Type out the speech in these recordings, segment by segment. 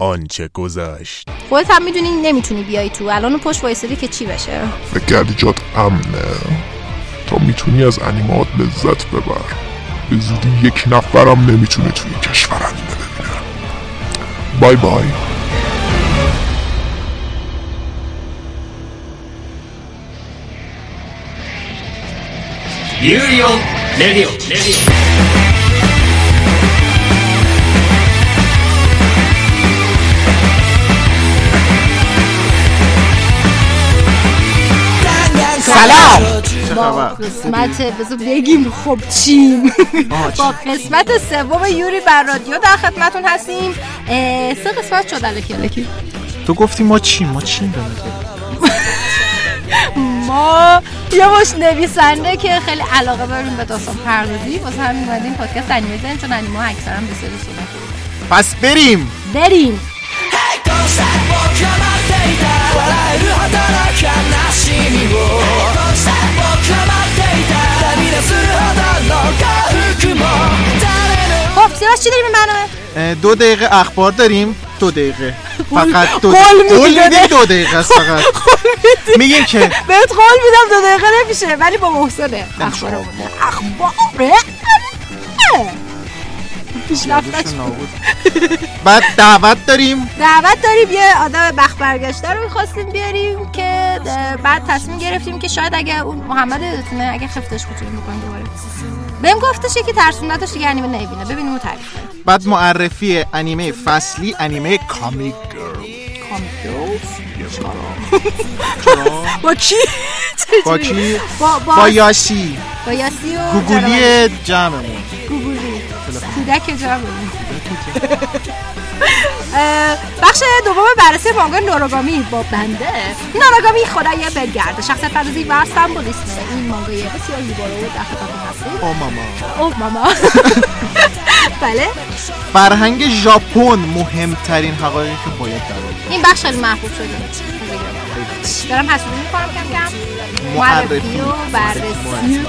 آنچه گذشت. خودت هم می‌دونی نمی‌تونی بیای تو. الان اون پشت وایسادی که چی بشه؟ بگردی جات امنه. تا می‌تونی از انیمات لذت ببر. به زودی یک نفرم نمی‌تونه توی کشور انیمه ببینه. بای بای. سلام. با قسمت بذار بگیم خب چیم. با قسمت سوم یوری بر رادیو در خدمتون هستیم. سه قسمت شد الکی الکی. تو گفتی ما چیم ما چیم به نظر؟ ما یه مش نویسنده که خیلی علاقه داریم به داستان پردازی. واسه همین اومدیم پادکست انیمه چون انیمه اکثرا به سری صورت پس بریم. بریم. خب چی داریم این برنامه دو دقیقه اخبار داریم. دو دقیقه. فقط دو قول میدی دقیقه. دو دقیقه است فقط. میگیم که. بهت قول میدم دو دقیقه نمیشه. ولی با محسنه اخبار؟ اخبار پیشرفتش نابود. بعد دعوت داریم. دعوت داریم یه آدم بخت برگشته رو می‌خواستیم بیاریم که بعد تصمیم گرفتیم که شاید اگه اون محمد یادتونه اگه خفتش بتونیم بکنیم دوباره بهم گفتش که ترسوندتش دیگه انیمه نمی‌بینه ببینیم تعریف کنیم بعد معرفی انیمه فصلی انیمه کامیک با کی؟ با کی؟ با یاسی. با یاسی و گوگولی جمعمون. کودک اه، بخش دوم بررسی مانگا نوروگامی با بنده. نوروگامی خدای بلگرد. شخصیت پردازی و سمبولیسم این مانگای بسیار زیبا رو در خدمتتون هستیم او ماما. اوه ماما. بله. فرهنگ ژاپن مهمترین حقایقی که باید در این بخش خیلی محبوب شده. دارم حسودی می‌کنم کم کم. معرفی و بررسی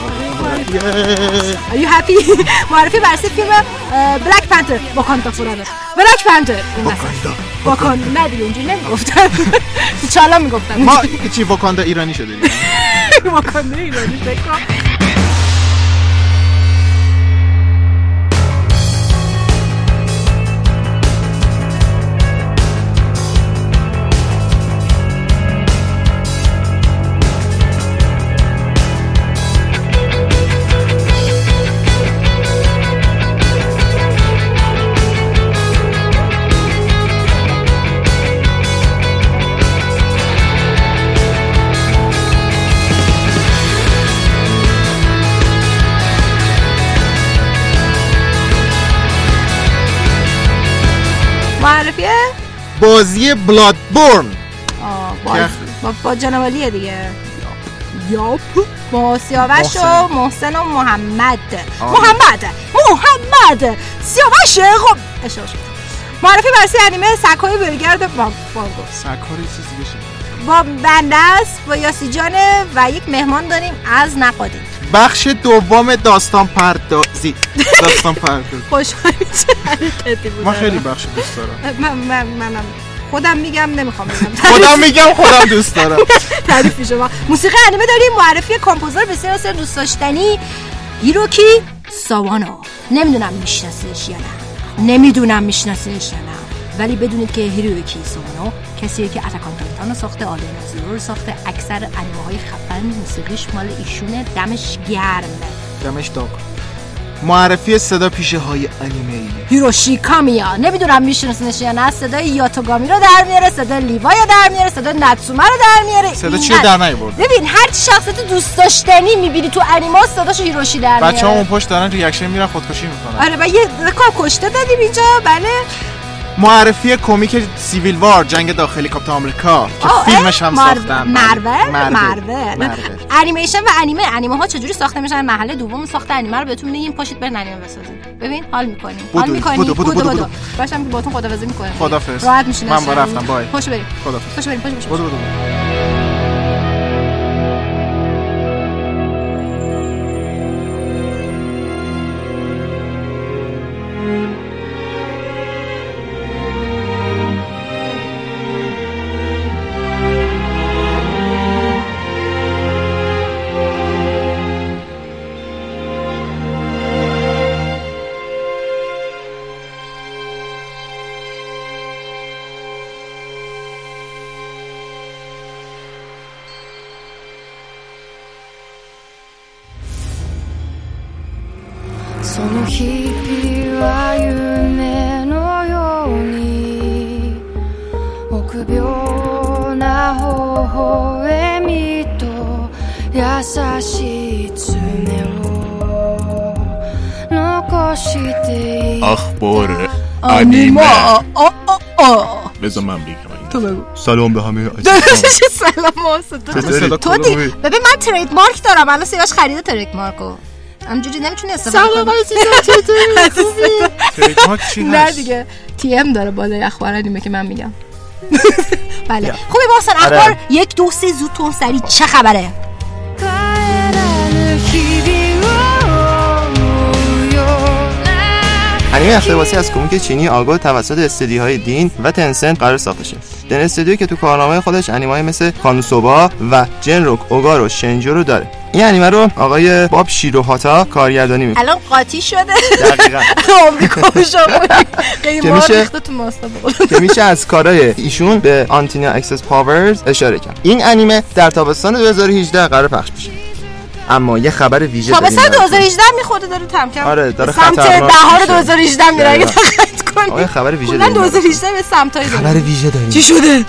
Are you happy؟ معرفی بررسی فیلم بلک پنتر واکاندا فورادر. بلک پنتر واکاندا نه دیگه اونجوری نمی‌گفتن چالا می‌گفتن ما چی واکاندا ایرانی شده واکاندا ایرانی فکر بازی بلاد بورن آه، با. با, با جنوالیه دیگه. یاپ. با سیاوش و محسن. و محمد. محمد. محمد. سیاوش خب اشتباه شد. معرفی برسی انیمه سگ‌های ولگرد با بانگو سرکار یه چیز دیگه شد با بنده است با یاسی جانه و یک مهمان داریم از نقادی بخش دوم داستان پردازی. داستان پردازی. حرکتی بود من خیلی بخشو دوست دارم. من من منم. خودم میگم نمی‌خوام بگم. خودم میگم خودم دوست دارم. تعریف میشه ما موسیقی انیمه داریم. معرفی composer بسیار بسیار دوست داشتنی. هیروکی ساوانو. نمی‌دونم میشناسیش یا نه. نمی‌دونم میشناسیش یا نه. ولی بدونید که هیروکی ساوانو کسیه که Attack on Titan رو ساخته زیرو رو ساخته اکثر انیمه های خفن موسیقیش مال ایشونه. دمش گرمه دمش داغ. معرفی صدا پیشه های انیمه ای. هیروشی کامیا نمی‌دونم میشناسینش یا نه. صدای یاتوگامی رو در میاره صدای لیوای رو در میاره صدای ناتسومه رو در میاره. صدا هست. در نیورد ببین هر چی شخصیت دوست داشتنی می‌بینی تو انیمه صداشو هیروشی در میاره. بچه ها اون پشت دارن reaction میرن خودکشی می‌کنن. آره و یه کشته دادیم اینجا. بله. معرفی کمیک Civil War جنگ داخلی کاپیتان آمریکا که فیلمش هم مار- ساختن. مروه مروه. انیمیشن و انیمه. انیمه ها چجوری ساخته میشن؟ محله دوم ساخت انیمه رو بهتون میگیم پاشید برین انیمه بسازید ببین حال می‌کنیم. حال می‌کنیم. بدو، بدو، بدو، بدو. باشم که باهاتون خدافظی می‌کنیم. خدافظ. راحت میشین. من با رفتم، بای. پاشو بریم. خدافظ. پاشو بریم. پاشو پاشو سلام به همه سلام تو ببین من ترید مارک دارم الان سیاوش خریده ترید مارکو. همجوری نمی‌تونی سلام ترید مارک نه دیگه تی ام داره بالا اخبار انیمه که من میگم. بله. خوبی محسن آره. اخبار؟ یک دو سه زود تون سری چه خبره؟ انیمه اختباسی از کمیک چینی آگو توسط استدیوهای دین و تنسنت قرار ساخته شد دن استودیو که تو کارنامه خودش انیمه‌های مثل کانوسوبا و جنروک اوگار و شنجو رو داره. این انیمه رو آقای باب شیروهاتا کارگردانی می‌کنه. الان قاطی شده دقیقاً آمریکا تو که میشه از کارهای ایشون به هتالیا Axis Powers اشاره کرد. این انیمه در تابستان 2018 قرار پخش بشه. اما یه خبر ویژه داریم تابستان براتون. 2018 می‌خوره داره کم کم آره، داره سمت بهار میشه. 2018 میره کنی خبر ویژه داریم 2018 به سمتای خبر ویژه داریم. چی شده؟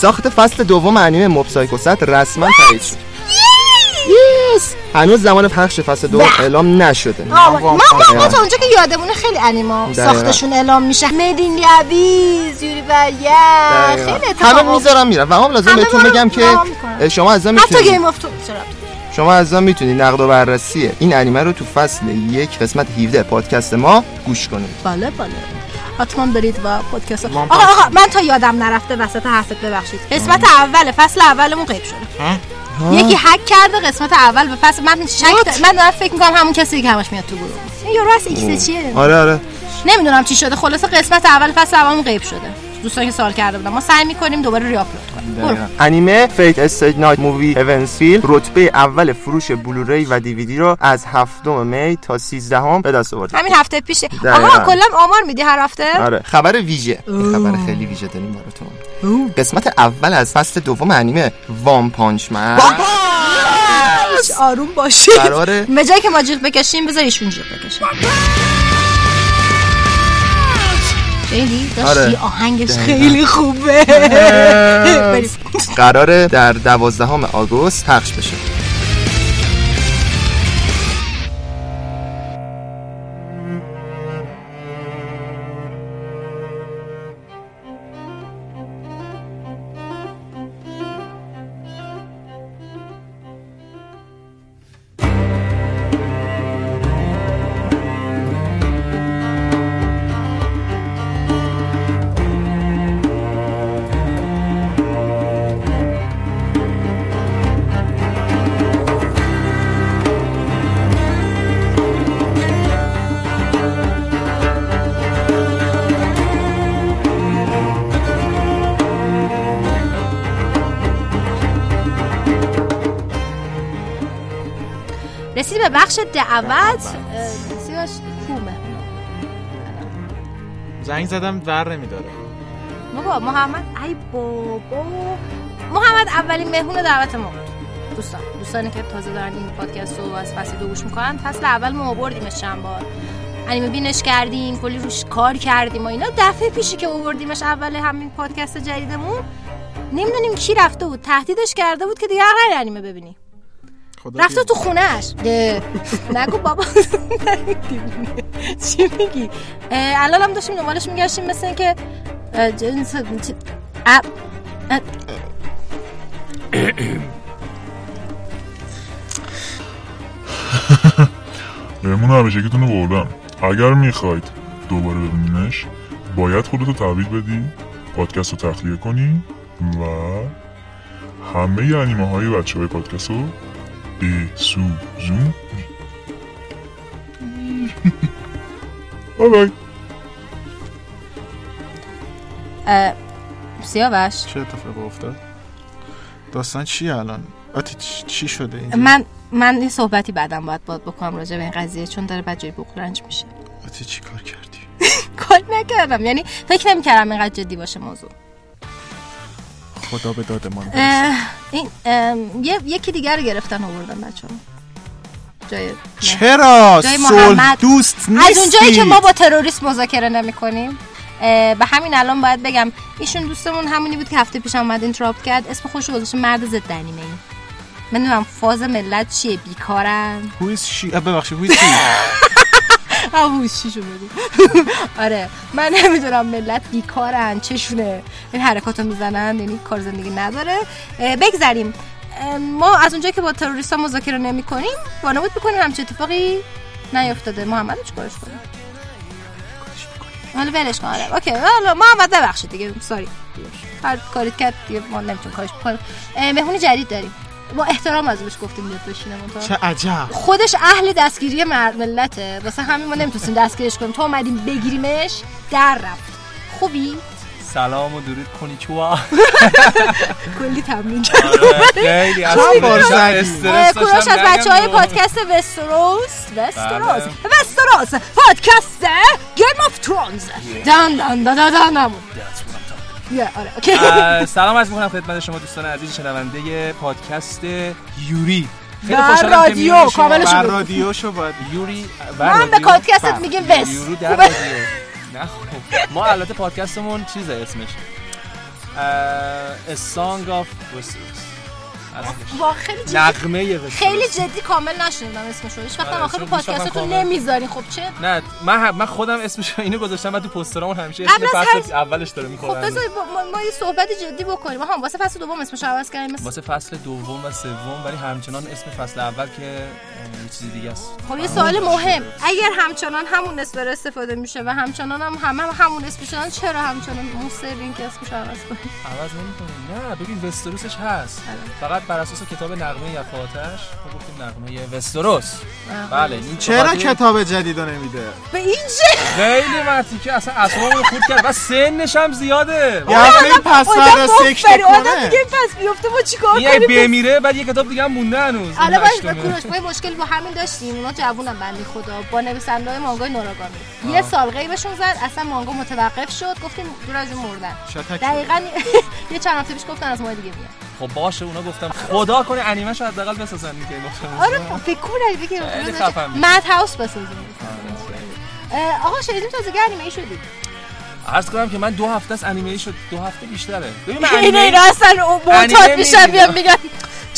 ساخت فصل دوم انیمه Mob Psycho صد رسما تایید شد. یس هنوز زمان پخش فصل دوم اعلام نشده. ما ما. تا اونجا که یادمونه خیلی انیما. ساختشون اعلام میشه. مدین یویز یوری دقیقاً. خیلی اتفاق. همه می‌ذارم میرم. و هم لازم بهتون بگم که. شما از حتی می‌تونید گیم آف تو چرا؟ شما از می‌تونید نقد و بررسی این انیمه رو تو فصل یک قسمت 17 پادکست ما گوش کنید. باله باله حتما برید و پادکست آقا آقا من تا یادم نرفته وسط حرفت ببخشید. قسمت اول فصل اولمون غیب شده. یکی هک کرده قسمت اول به فصل من شک من دارم فکر می‌کنم همون کسی که همش میاد تو گروه. این یورو از ایکس چیه؟ آره آره. نمی‌دونم چی شده. خلاصه قسمت اول فصل اولمون غیب شده. دوستان که سوال کرده بودن ما سعی می‌کنیم دوباره re-upload کنیم. برو. انیمه Fate/stay night movie Heaven's Feel رتبه اول فروش Blu-ray و دیویدی رو از 7 می تا 13 هم به دست آورد همین هفته پیشه دقیقاً. آها کلا آمار میدی هر هفته؟ آره. خبر ویژه. این خبر خیلی ویژه داریم براتون. قسمت اول از فصل دوم انیمه وان پانچ من آروم باشید. قراره به جایی که ما جیغ بکشیم بذار ایشون جیغ بکشیم خیلی داشتی آره. آهنگش. خیلی خوبه قراره در دوازدهم آگوست پخش بشه دعوت اه، سیاوش کومه. زنگ زدم ور نمیداره. بابا محمد ای بابا. محمد اولین مهمون دعوت ما بود. دوستان دوستانی که تازه دارن این پادکست رو از فصل دو گوش می‌کنن فصل اول ما آوردیمش چند بار. انیمه بینش کردیم کلی روش کار کردیم و اینا. دفعه پیشی که آوردیمش اول همین پادکست جدیدمون نمی‌دونیم کی رفته بود. تهدیدش کرده بود که دیگه هر انیمه ببینی. خدا رفته تو خونهش نگو بابا. چی میگی؟ الان هم داشتیم دنبالش میگشتیم مثل اینکه جنس مهمون همیشگیتون رو بردم. اگر می‌خواید دوباره ببینینش باید خودتو تحویل بدی پادکست رو تخلیه کنی و همه انیمه های بچه های پادکست رو بسوزونی بای بای. اه، سیاوش. چه اتفاقی افتاد؟ داستان چیه الان؟ آتی چی شده اینجا؟ من من یه صحبتی بعدم باید باد بکنم راجع به این قضیه چون داره بوق رنج میشه. آتی چی کار کردی؟ کار نکردم. یعنی فکر نمی‌کردم اینقدر جدی باشه موضوع. خدا به برسه اه، این یه یکی دیگر رو گرفتن آوردن بچه ها جای چرا؟ جای محمد. دوست نیستی از اونجایی که ما با تروریست مذاکره نمی کنیم به همین الان باید بگم ایشون دوستمون همونی بود که هفته پیش اومد اینتراپت کرد. اسم خوش گذاشته مرد ضد انیمه ای من نمی‌دونم فاز ملت چیه؟ بیکارن. Who is she? آه، ببخشید who she آهوشیشو بگو آره من نمی‌دونم ملت بیکارن چشونه. این حرکاتو می‌زنن یعنی کار زندگی نداره. بگذریم. ما از اونجایی که با تروریست مذاکره نمی کنیم وانمود می‌کنیم همچه اتفاقی نیفتاده. محمد چیکارش کنیم؟ حالا ولش کن. آره اوکی. حالا محمد ببخشید دیگه. ساری هر کاری کرد دیگه ما نمی‌تونیم کارش بکنیم. مهمون جدید داریم. با احترام از بهش گفتیم بیاد بشینه منتها چه عجب خودش اهل دستگیری ملته واسه همین ما نمی‌تونستیم دستگیرش کنیم تو اومدیم بگیریمش در رفت خوبی سلام و درود こんにちは کلی تمرین آره خیلی از چند بار کوروش از بچه های نگم. پادکست وستروس وستروس بله. وستروس پادکست Game of Thrones دان دان دان دان دان دان یه، آره سلام عرض می‌کنم خدمت شما دوستان عزیز شنونده پادکست یوری خیلی بر رادیو،. کاملش بر بگو. رادیوشو باید یوری ما هم به پادکستت میگیم وست یورو در؟ رادیو نه خب ما البته پادکستمون چیزه اسمش A Song of Westeros خیلی جدی نغمه. خیلی جدی کامل نشنیدم اسمشو. هیچ وقت آره، آخر پادکستتون نمی‌ذارین خب چه نه من من خودم اسمش اینو گذاشتم و تو پوسترامون همیشه اسم از فصل هر- اولش داره خب می‌خوره بذار ما, ما یه صحبت جدی بکنیم. ها واسه فصل دوم اسمش رو عوض کردیم. مثل- واسه فصل دوم و سوم ولی همچنان اسم فصل اول که یه چیز دیگه است. خب یه سوال مهم. اگر همچنان همون اسم داره استفاده میشه و همچنان هم همه هم همون اسم شدن چرا همچنان مصرین که اسمش رو عوض کنیم؟ عوض نمی‌کنیم. نه ببین وستروسش هست. فقط بر اساس کتاب نغمه یفاتش ما گفتیم نغمه وستروس. بله این چرا کتاب جدیدو نمیده؟ به این چه؟ خیلی مرتی که اصلا اصلا خورد کرد و سنش هم زیاده. یه این پس آدم فردا مفبری، سکته آدم کنه دیگه پس بیفته ما چیکار کنیم؟ بمیره بعد یه کتاب دیگه هم مونده هنوز. حالا باش. کوروش ما یه مشکلی با همین داشتیم. اونا جوونم بندی خدا. با نویسنده های مانگای نوراگامی یه سال غیبشون زد. اصلا مانگا متوقف شد. گفتیم دور از این مردن. دقیقا یه چند هفته پیش گفتن از ما دیگه میاد. خب باشه اونا گفتم خدا کنه انیمه‌شو حداقل بسازن دیگه گفتم آره فکر کنم بود. مد هاوس بسازیم اه، آقا شنیدیم تازگی انیمه شدی. عرض کنم که من دو هفته از انیمه شد دو هفته بیشتره. ببین من انیمه اصلا انیمه می‌بینم. بیان میگن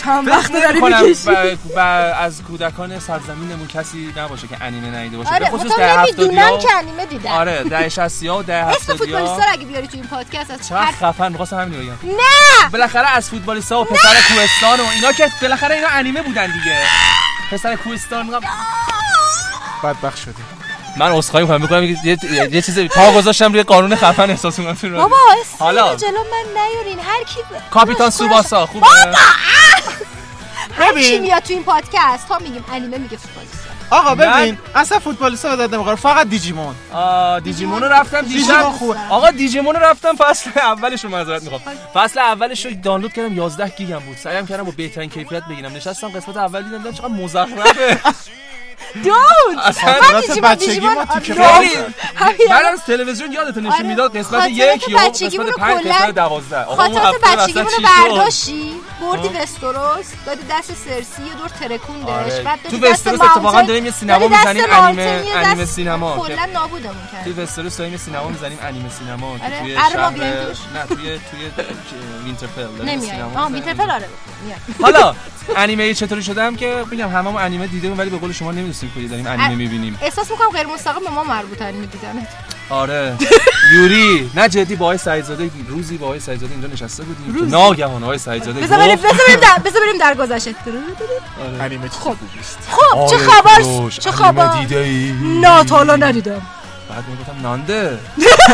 چند وقت داری می‌کشی. ب- از کودکان سرزمینمون کسی نباشه که انیمه ندیده باشه. آره به خصوص ده نمی‌دونن هفتادیا که انیمه دیدن. آره ده شستیا و ده اسم هفتادیا فوتبالیستا رو اگه بیاری تو این پادکست از چقدر هر خفن می‌خواستم همین رو بگم. نه! بالاخره از فوتبالیستا و پسر کوهستان و اینا که بالاخره اینا انیمه بودن دیگه. پسر کوهستان بدبخت شدی. من عذرخواهی می‌کنم. می‌کنم یه, یه, چیز پا گذاشتم روی قانون خفن احساس می‌کنم. بابا حالا. جلو من نیارین. هر کی کاپیتان سوباسا خوبه؟ هر کی ببین میاد تو این پادکست تا میگیم انیمه میگه فوتبالیستا آقا من- ببین. اصلا فوتبالیستا به درد نمی‌خوره فقط دیجیمون. آه دیجیمون رو رفتم دیجیمون خوب. آقا دیجیمون رو رفتم فصل اولش رو معذرت می‌خوام. فصل اولش رو دانلود کردم 11 گیگم بود. سعیم کردم با بهترین کیفیت بگیرم. نشستم قسمت اول دیدم دیدم چقدر مزخرفه. دود اصلا بچگی ما تیکه آره. خیلی همین بعد از تلویزیون یادت نشون آره. می‌داد قسمت یک یا قسمت رو 5 کلاً- قسمت 12 آقا اون خاطرات بچگیمون رو؟ برداشتی بردی. وستروس دادی دست سرسی یه دور ترکوندش آره. بعد تو وستروس اتفاقا داریم یه سینما می‌زنیم انیمه- انیمه سینما که- کلا نابودمون کرد توی وستروس داریم یه سینما می‌زنیم انیمه سینما که آره. توی شهر؟ نه توی توی وینترفل آه می‌زنیم. وینترفل آره حالا انیمه چطوری شدم که میگم هممون انیمه دیدیم ولی به قول شما نمی‌دونستیم کجا داریم انیمه می‌بینیم. احساس می‌کنم غیر مستقیم به ما مربوط انیمه دیدنت آره. یوری نه جدی با آقای سعیدزاده روزی با آقای سعیدزاده اینجا نشسته بودیم. که ناگهان آقای سعیدزاده بذار بریم بذار بریم در در گذشته. انیمه خب. خب چه آره، خبر؟ چه خبر؟ نه تا حالا ندیدم. بعد می‌گفتم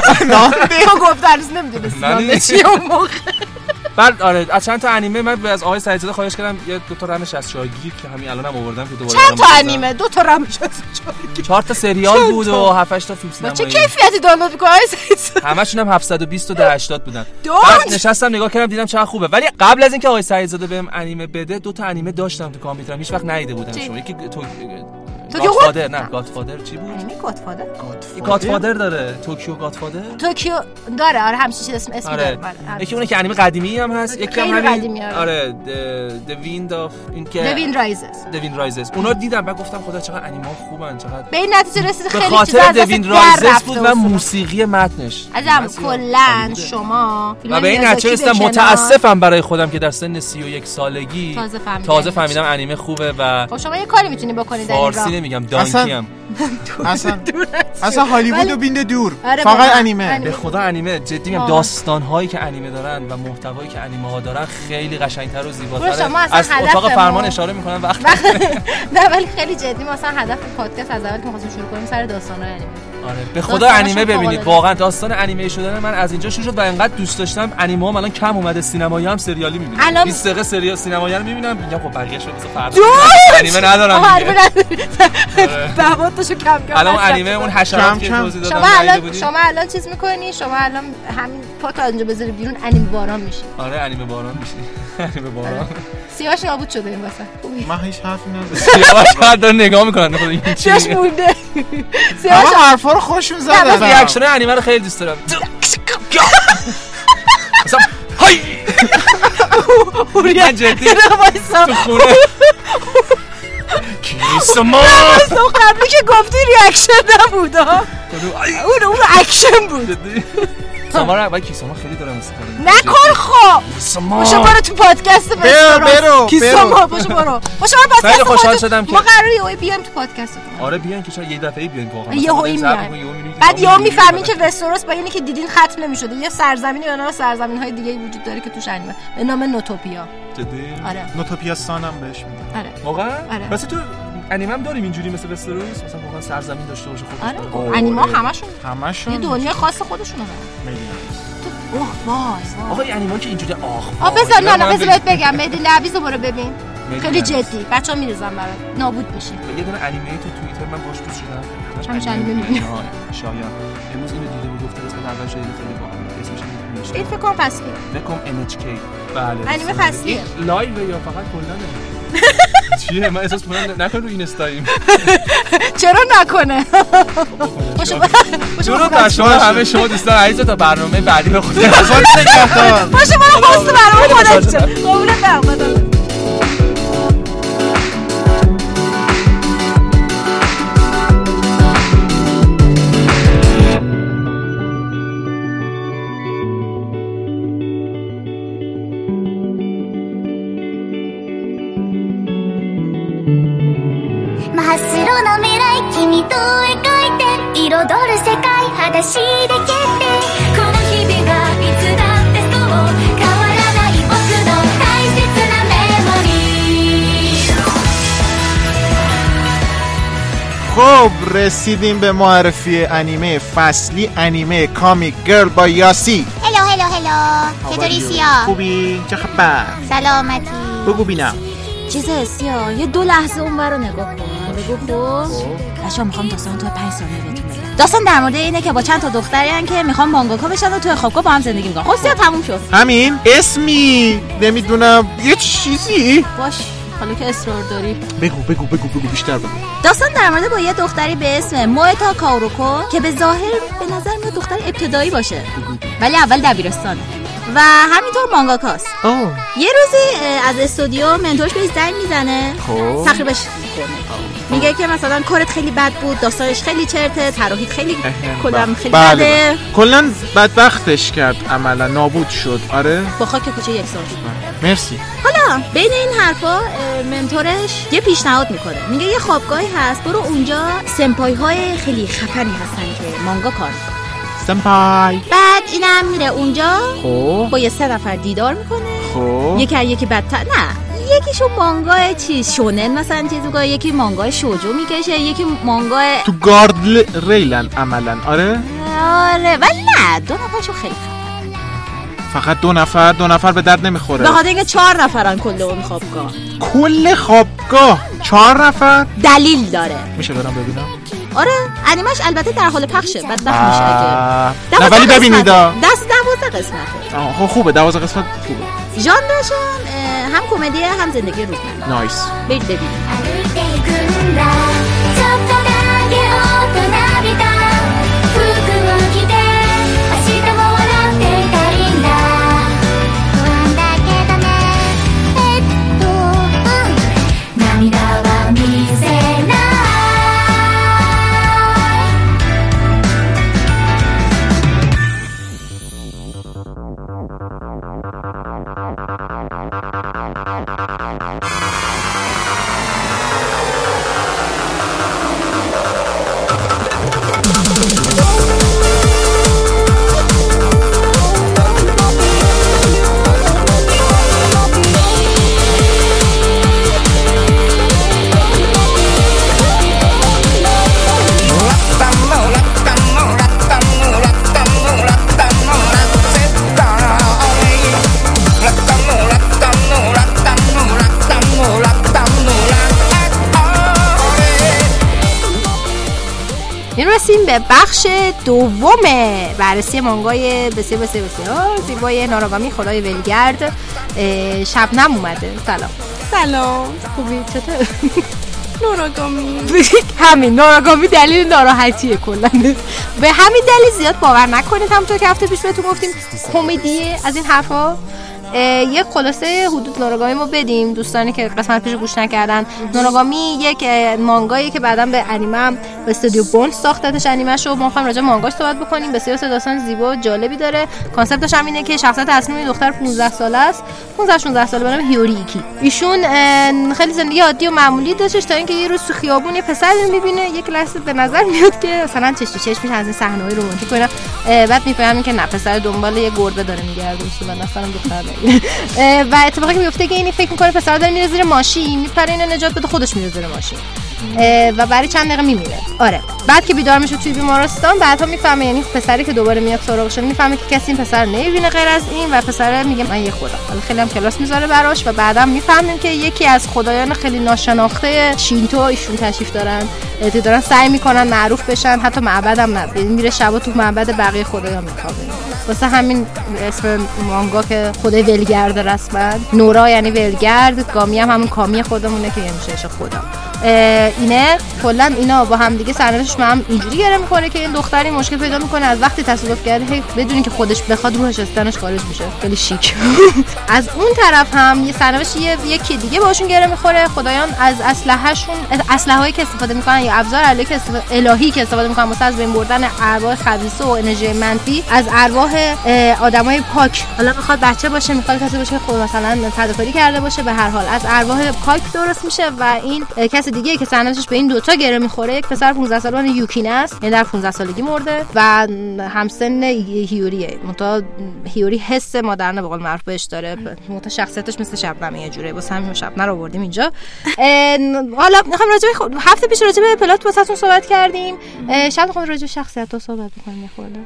نانده. تو گفت هنوز نمی‌دونستی. نه. چیه اون موقع؟ بعد آره از چند تا انیمه من از آقای سعیدزاده خواهش کردم یه دو تا رم 64 گیگ که همین الانم آوردم که دوباره چند تا. انیمه؟ دو تا رم شد چهار تا سریال بود؟ و 7 8 تا فیلم با چه سینمایی. کیفیتی دانلود می‌کنی؟ همشون هم 720 تا 80 بودن! بعد نشستم نگاه کردم دیدم چقدر خوبه. ولی قبل از اینکه آقای سعیدزاده بهم انیمه بده دو تا انیمه داشتم تو کامپیوترم. هیچ وقت ندیده بودم؟ شما. یکی تو Tokyo Godfather نه Godfather چی بود انیمه Godfather Godfather داره Tokyo Godfather توکیو داره آره همچین چیز اسم اسم آره بله، همچین. یکی اونه که انیمه قدیمی هم هست یکی هم همین آره. آره The Wind of این که The Wind Rises The Wind Rises اونا دیدم بعد گفتم خدا چقدر انیمه خوبن چقدر به این نتیجه رسید خیلی چیزا خاطر در Rises رفته بود و. موسیقی متنش بسیار کلا عالی. شما و به این نتیجه رسیدم. متاسفم برای خودم که در سن 31 سالگی تازه فهمیدم. انیمه خوبه و خب شما یه کاری می‌تونی بکنید در نمیگم اصلا- دانکی هم اصلا اصلا هالیوود ولی- و بینده دور آره فقط. انیمه انیمه. به خدا انیمه جدی میگم. داستان هایی که انیمه دارن و محتوایی که انیمه ها دارن خیلی قشنگتر و شما اصلا از هدف اتاق فرمان ما- اشاره می‌کنم وقت نه ولی خیلی جدی ما اصلا هدف پادکست از اول که می‌خواستیم شروع کنیم سر داستان انیمه آره. به خدا انیمه ببینید. واقعا داستان انیمه شدن من از اینجا شروع شد و انقدر دوست داشتم. انیمه ها الان کم اومده. سینمایی هم سریالی می‌بینم. الان- 20 دقیقه سریال سینمایی رو می‌بینم. میگم خب بقیه شو فردا انیمه ندارم نداری موادشو کم کم الان انیمه. اون حشرات که. توضیح دادم شما الان بودی؟ شما الان چیز می‌کنی؟ شما الان همین پاتو از اینجا بذاری بیرون انیمه باران میشی. آره انیمه باران میشی. انیمه باران. سیاش نابود شده این واسه. من هیچ حرفی ندارم سیاوش داره نگاه می‌کنن خدا این سیاش چیه مونده. سیاش همه حرفا رو بس زدن ریاکشن انیمه رو خیلی دوست دارم. مثلا های من جدی. تو خونه. قبلی که گفتی ریاکشن نبود اون اون اکشن بود. ساما رو باید کیسما خیلی دارم استفاده نکن خب. باشو برو تو پادکست برو. برو برو. باشو برو. باشو برو پادکست خیلی خوشحال. شدم که- ما قراره یه بیایم تو پادکست آره بیان که شاید یه دفعه بیان واقعا. یهو که بعد می‌بینی می‌فهمین که وستروس با اینی که دیدین ختم نمی‌شده. یه سرزمینی یا نه سرزمین های دیگه وجود داره که توش انیمه. به نام نوتوپیا. جدی؟ آره. نوتوپیاستانم بهش میگن آره. واقعا؟ آره. واسه تو انیمه هم داریم اینجوری مثل وستروس مثلا واقعا سرزمین داشته باشه خودش آره. داره. خب، انیما همشون یه همشون دنیا خاص خودشونو دارن. اوه وای وای. آقا این انیما که اینجوری آخ آ بذار نه نه بذار بهت بگم. مهدی لبیز رو برو ببین خیلی. جدی. بچه ها میریزن برات. نابود میشی یه دونه انیمه تو توییتر من باش دوست شدم. همش انیمه می‌بینی. شایان. امروز اینو دیده بود گفته قسمت اول شده خیلی باحال اسمش این فکر کنم فصلی بکم NHK بله. انیمه. این لایو یا فقط کلانه چیه؟ من احساس می‌کنم نکن رو اینستاییم چرا نکنه؟ درود برو بر شما همه شما دوستان عزیز تا برنامه بعدی به خود باشو برو پست برام خودت خوشحال 来君と描いて」「彩る世界裸足で蹴って」「この日々がいつだってそう変わらない僕の大切なメモリー」 خب رسیدیم به معرفی انیمه فصلی انیمه کامیک گرل با یاسی هلو هلو هلو چطوری سیا؟ خوبی چه خبر سلامتی بگو بینم چیزه سیا یه دو لحظه اون رو نگاه کن بگو خب بچه می‌خوام داستان تو پنج ثانیه بهتون بگم. داستان در مورد اینه که با چند تا دختری هن که می‌خوان مانگاکا بشن و توی خوابگاه با هم زندگی می‌کنن. خب تموم شد. همین. اسمی. نمی‌دونم. یه چیزی؟ باش. حالا که اصرار داری. بگو بگو بگو بگو بیشتر بگو. داستان در مورد با یه دختری به اسم موتا کاوروکو که به ظاهر به نظر میاد دختر ابتدایی باشه. ولی اول دبیرستانه. و همینطور مانگاکاست. یه روزی از استودیو منتورش بهش زنگ می‌زنه. خب. میگه که مثلا کارت خیلی بد بود داستانش خیلی چرته طراحیت خیلی کلم خیلی بله بده. بله. کلا بدبختش کرد عملا نابود شد. آره؟ با خاک کوچه یک سال. شد مرسی. حالا بین این حرفا منتورش یه پیشنهاد می‌کنه. میگه یه خوابگاهی هست برو اونجا. سمپای های خیلی خفنی هستن که مانگا کار می‌کنن. سمپای. بعد اینم میره اونجا. خب. با یه سه نفر دیدار می‌کنه. خب. یکی از یکی بدتر. نه. یکیشون مانگای چیز شونن مثلا چیز میگه یکی مانگای شوجو می‌کشه یکی مانگای تو گارد ریلن عملا آره آره ولی نه دو نفرشون خیلی. فقط دو نفر دو نفر به درد نمی‌خوره. به خاطر اینکه چهار نفرن کل اون خوابگاه. کل خوابگاه؟ چهار نفر؟ دلیل داره. میشه برم ببینم. آره انیمش البته در حال پخشه. بعد میشه اگه. نه ولی ببینید. دست دوازده قسمته. آه، خب خوبه. دوازده قسمت خوبه. ژانرش هم هم کمدیه هم زندگی روزمره. نایس برید ببینید. بخش دوم بررسی مانگای بسیار بسیار بسیار زیبای ناراگامی خدای ولگرد. شبنم اومده. سلام. سلام. خوبی؟ چطور؟ نوراگامی همین ناراگامی دلیل ناراحتیه کلا. به همین دلیل زیاد باور نکنید. همونطور که هفته پیش بهتون گفتیم کمدیه از این حرفا. یه خلاصه حدود ناراگامی ما بدیم. دوستانی که قسمت پیش گوش نکردن. ناراگامی یک مانگایی که بعدا به انیمه هم به استودیو بوند ساختتش انیمه شو ما می‌خوایم راجع مانگاش صحبت بکنیم. بسیار داستان زیبا و جالبی داره. کانسپتش هم اینه که شخصیت اصلی دختر 15 ساله است. 15 16 ساله به نام هیوری ایکی. ایشون خیلی زندگی عادی و معمولی داشتش تا اینکه یه روز تو خیابون یه پسر رو می‌بینه. یک لحظه به نظر میاد که مثلا چش تو چشم از این صحنه‌های رمانتیک و اینا. بعد می‌فهمیم که نه پسر دنبال یه گربه داره میگرده. اصولا اصلا دختر و اتفاقی میفته که این فکر می‌کنه پسر داره میره زیر ماشین میپره اینو نجات بده خودش میره زیر ماشین. و برای چند دقیقه میمیره آره. بعد که بیدار میشه توی بیمارستان بعدها می‌فهمه یعنی پسری که دوباره میاد سراغش می‌فهمه که کسی این پسر نمی‌بینه غیر از این و پسر میگه من یه خدا. حالا خیلی هم کلاس می‌ذاره براش و بعدا می‌فهمیم که یکی از خدایان خیلی ناشناخته شینتو ایشون تشریف دارن. که دارن سعی می‌کنن معروف بشن. حتی معبد هم نه یعنی میره شبا تو معبد بقیه خدایان میخوابه. واسه همین اسم مانگا که خدای ولگرد رسما. نورا یعنی ولگرد. گامی هم همون کامی خودمونه که یعنی میشه خدا. اینه کلا اینا با هم دیگه سرنوشتش هم اینجوری گره می‌کنه که این دختری مشکل پیدا می‌کنه. از وقتی تصادف کرده هی بدونی که خودش بخواد روحش از تنش خارج میشه خیلی شیک. از اون طرف هم یه سرنوشت یکی دیگه باشون گره می‌خوره. خدایان از اسلحهشون اسلحه‌ای که استفاده می‌کنن یا ابزار که الهی که استفاده می‌کنن واسه از بین بردن ارواح خبیثه و انرژی منفی از ارواح آدمای پاک. حالا می‌خواد بچه باشه می‌خواد کسی باشه خود مثلا فداکاری کرده باشه به هر حال. از ارواح پاک درست میشه و این اه، کس دیگه که سرنوشتش به این دوتا گره می‌خوره. یک پسر 15 ساله به نام یوکین است. یعنی در 15 سالگی مرده. و همسن هیوریه. منتها هیوری حس مادرانه به قول معروف بهش داره. منتها شخصیتش مثل شبنمه یه جوره. واسه همین شبنه رو آوردیم اینجا. حالا می‌خوام راجع خود- هفته پیش راجع به پلات واسهتون صحبت کردیم. شاید می‌خوام راجع شخصیت ها صحبت بکنیم یه خورده.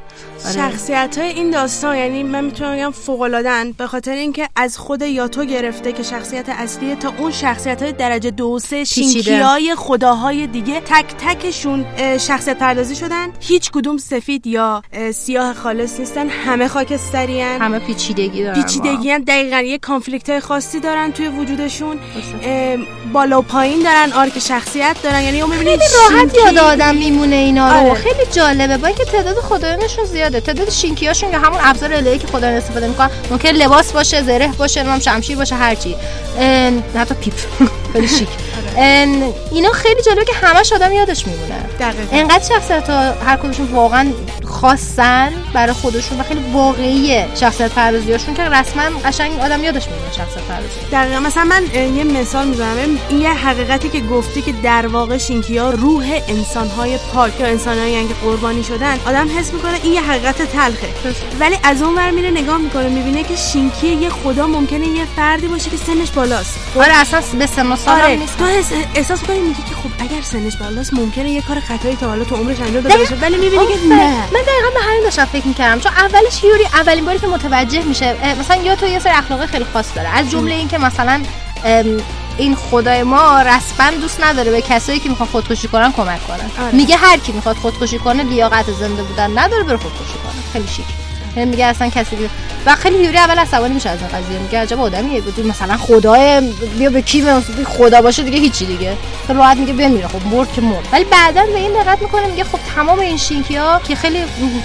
آره. شخصیت های این داستان یعنی من می‌تونم بگم فوق به خاطر اینکه از خود یاتو گرفته که شخصیت اصلیه تا اون شخصیت های درجه دو و سه شینکی های خداهای دیگه تک تکشون شخصیت پردازی شدن. هیچ کدوم سفید یا اه، سیاه خالص نیستن. همه خاکستری همه پیچیدگی دارن. پیچیدگی هم دقیقا یه conflict های خاصی دارن توی وجودشون. بالا و پایین دارن arc شخصیت دارن. یعنی اون می‌بینید راحت یاد آدم میمونه اینا رو. آره. خیلی جالبه. با اینکه تعداد خدایانشون زیاده. تعداد shinki اشون یا همون ابزار الهی که خدایان استفاده می‌کنن ممکن لباس باشه زره باشه نمی‌دونم شمشیر باشه هرچی حتی پیپ. خیلی شیک. اه، اینا خیلی جالبه که همش آدم یادش میمونه. دقیقا. انقدر شخصیت ها هر کدومشون واقعا خاصن برای خودشون و خیلی واقعیه شخصیت پردازیاشون که رسما قشنگ آدم یادش میمونه شخصیت پردازی. دقیقا. مثلا من یه مثال می‌زنم. این یه حقیقتی که گفتی که در واقع شینکی ها روح انسان های پاک یا انسان که قربانی شدن آدم حس می‌کنه این یه حقیقت تلخه. ولی از اون ور میره نگاه می‌کنه می‌بینه که شینکی یه خدا ممکنه یه فردی باشه که سنش بالاست. آره اساس به سن سال آره نیست. تو حس- احساس می‌کنی میگی که خب اگر سنش بالاست ممکنه یه کار خطایی تا حالا تو عمرش انجام داده باشه. ولی می‌بینی که نه. من دقیقا به همین داشتم فکر می‌کردم. چون اولش یوری اولین باری که متوجه میشه مثلا یا تو یه سری اخلاق خیلی خاص داره. از جمله این که مثلا این خدای ما رسما دوست نداره به کسایی که می‌خوان خودکشی کنن کمک کنن. آره. میگه هر کی می‌خواد خودکشی کنه لیاقت زنده بودن نداره بره خودکشی کنه. خیلی شیک. یعنی میگه اصلا کسی که و خیلی یوری اول عصبانی میشه از این قضیه. میگه عجب آدمیه. بود مثلا خدای بیا به کی خدا باشه دیگه هیچی دیگه. خیلی راحت میگه بمیره خب مرد که مرد. ولی بعدا به این دقت می‌کنه میگه خب تمام این شینکی ها که خیلی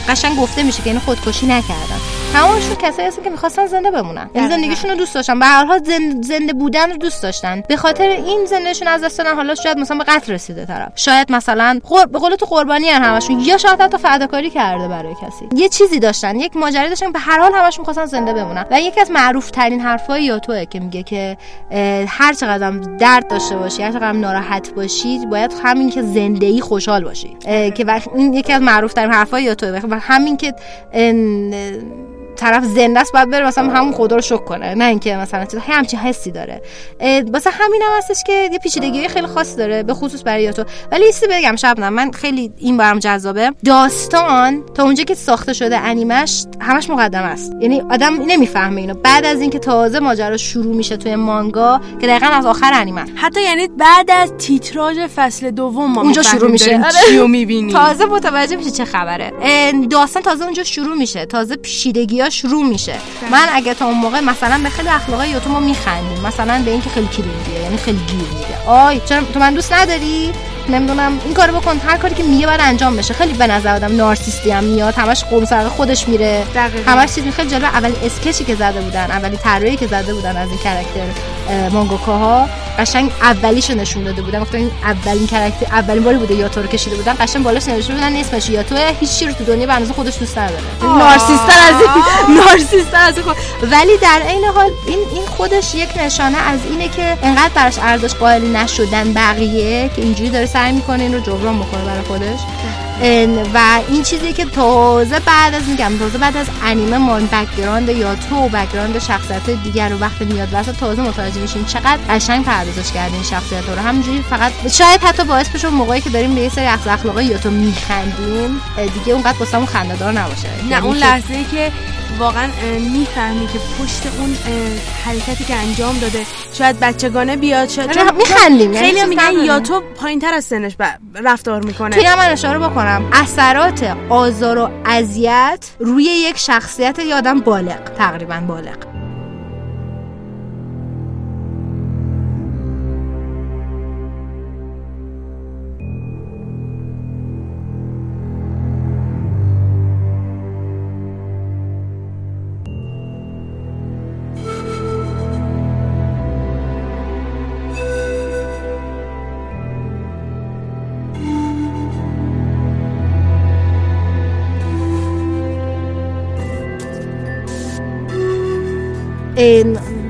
قشنگ گفته میشه که این خودکشی نکردن. تمامشون کسایی هستن که می‌خواستن زنده بمونن. یعنی. زندگیشون رو دوست داشتن. به هر حال زن- زنده بودن رو دوست داشتن. به خاطر این زندگیشون از دست دادن حالا شاید مثلا به قتل رسیده طرف. شاید مثلا قر... به قول تو قربانی هن همشون. یا شاید حتی فداکاری کرده برای کسی. یه چیزی داشتن. یک ماجرا داشتن. به هر حال همشون می‌خواستن زنده بمونن. و یکی از معروف ترین حرفای یاتوه که میگه که هر چقدر درد داشته باشی هر چقدر ناراحت باشی باید همین که زنده ای خوشحال باشی. که این یکی از معروف ترین حرفای و همین که طرف زنده است باید بره مثلا همون خدا رو شکر کنه. نه اینکه مثلا چیز همچین حسی داره. واسه همین هم هستش که یه پیچیدگی خیلی خاصی داره به خصوص برای یاتو ولی یه چیزی بگم شبنم من خیلی این برام جذابه. داستان تا اونجا که ساخته شده انیمش همش مقدمه است. یعنی آدم نمی‌فهمه اینو. بعد از اینکه تازه ماجرا شروع میشه توی مانگا که دقیقا از آخر انیمه. حتی یعنی بعد از تیتراژ فصل دوم ما اونجا شروع میشه. آره. چی رو می‌بینیم. تازه متوجه میشه چه خبره. داستان تازه اونجا شروع میشه. تازه پیچیدگی ها شروع میشه. من اگه تا اون موقع مثلا به خیلی اخلاقای یاتو ما میخندیم مثلا به اینکه خیلی clingy ه یعنی خیلی گیر میده آی چرا تو من دوست نداری؟ نمی‌دونم. این کارو بکن. هر کاری که میگه باید انجام بشه. خیلی به نظر آدم narcissist ی هم میاد. همش قربون سر خودش میره. دقیقاً. همش چیز خیلی جالب اولی sketch ی که زده بودن اولی طراحی که زده بودن از این character اه، mangaka ها قشنگ اولیشو نشون داده بودن. گفتن این اولین کرکتر اولین باری بوده یاتو رو کشیده بودن. قشنگ بالاش نوشته بودن اسمش یاتو هیچ چی رو تو دنیا به اندازه خودش دوست نداره. narcissist تر از این narcissist تر از این خود. ولی در عین حال این این خودش یک نشانه از اینه که انقدر براش ارزش قائل نشدن بقیه که اینجوری داره سعی می‌کنه این رو جبران بکنه برای خودش. و این چیزی که تازه بعد از میگم تازه بعد از انیمه ما background یا تو background شخصیت دیگر رو وقتی میاد وسط تازه متوجه میشیم چقدر قشنگ پردازش کرده این شخصیت رو. همینجوری فقط شاید حتی باعث بشه موقعی که داریم به یه سری اخلاق اخلاقای یا تو میخندیم دیگه اونقدر واسمون خنده‌دار نباشه. نه یعنی اون لحظه ای که واقعا می‌فهمی که پشت اون حرکتی که انجام داده شاید بچگانه بیاد شاید میخندیم یعنی خیلی میگن. یا تو پایین تر از سنش رفتار می‌کنه. توی من اشاره بکنم. اثرات آزار و اذیت روی یک شخصیت یه آدم بالغ تقریبا بالغ.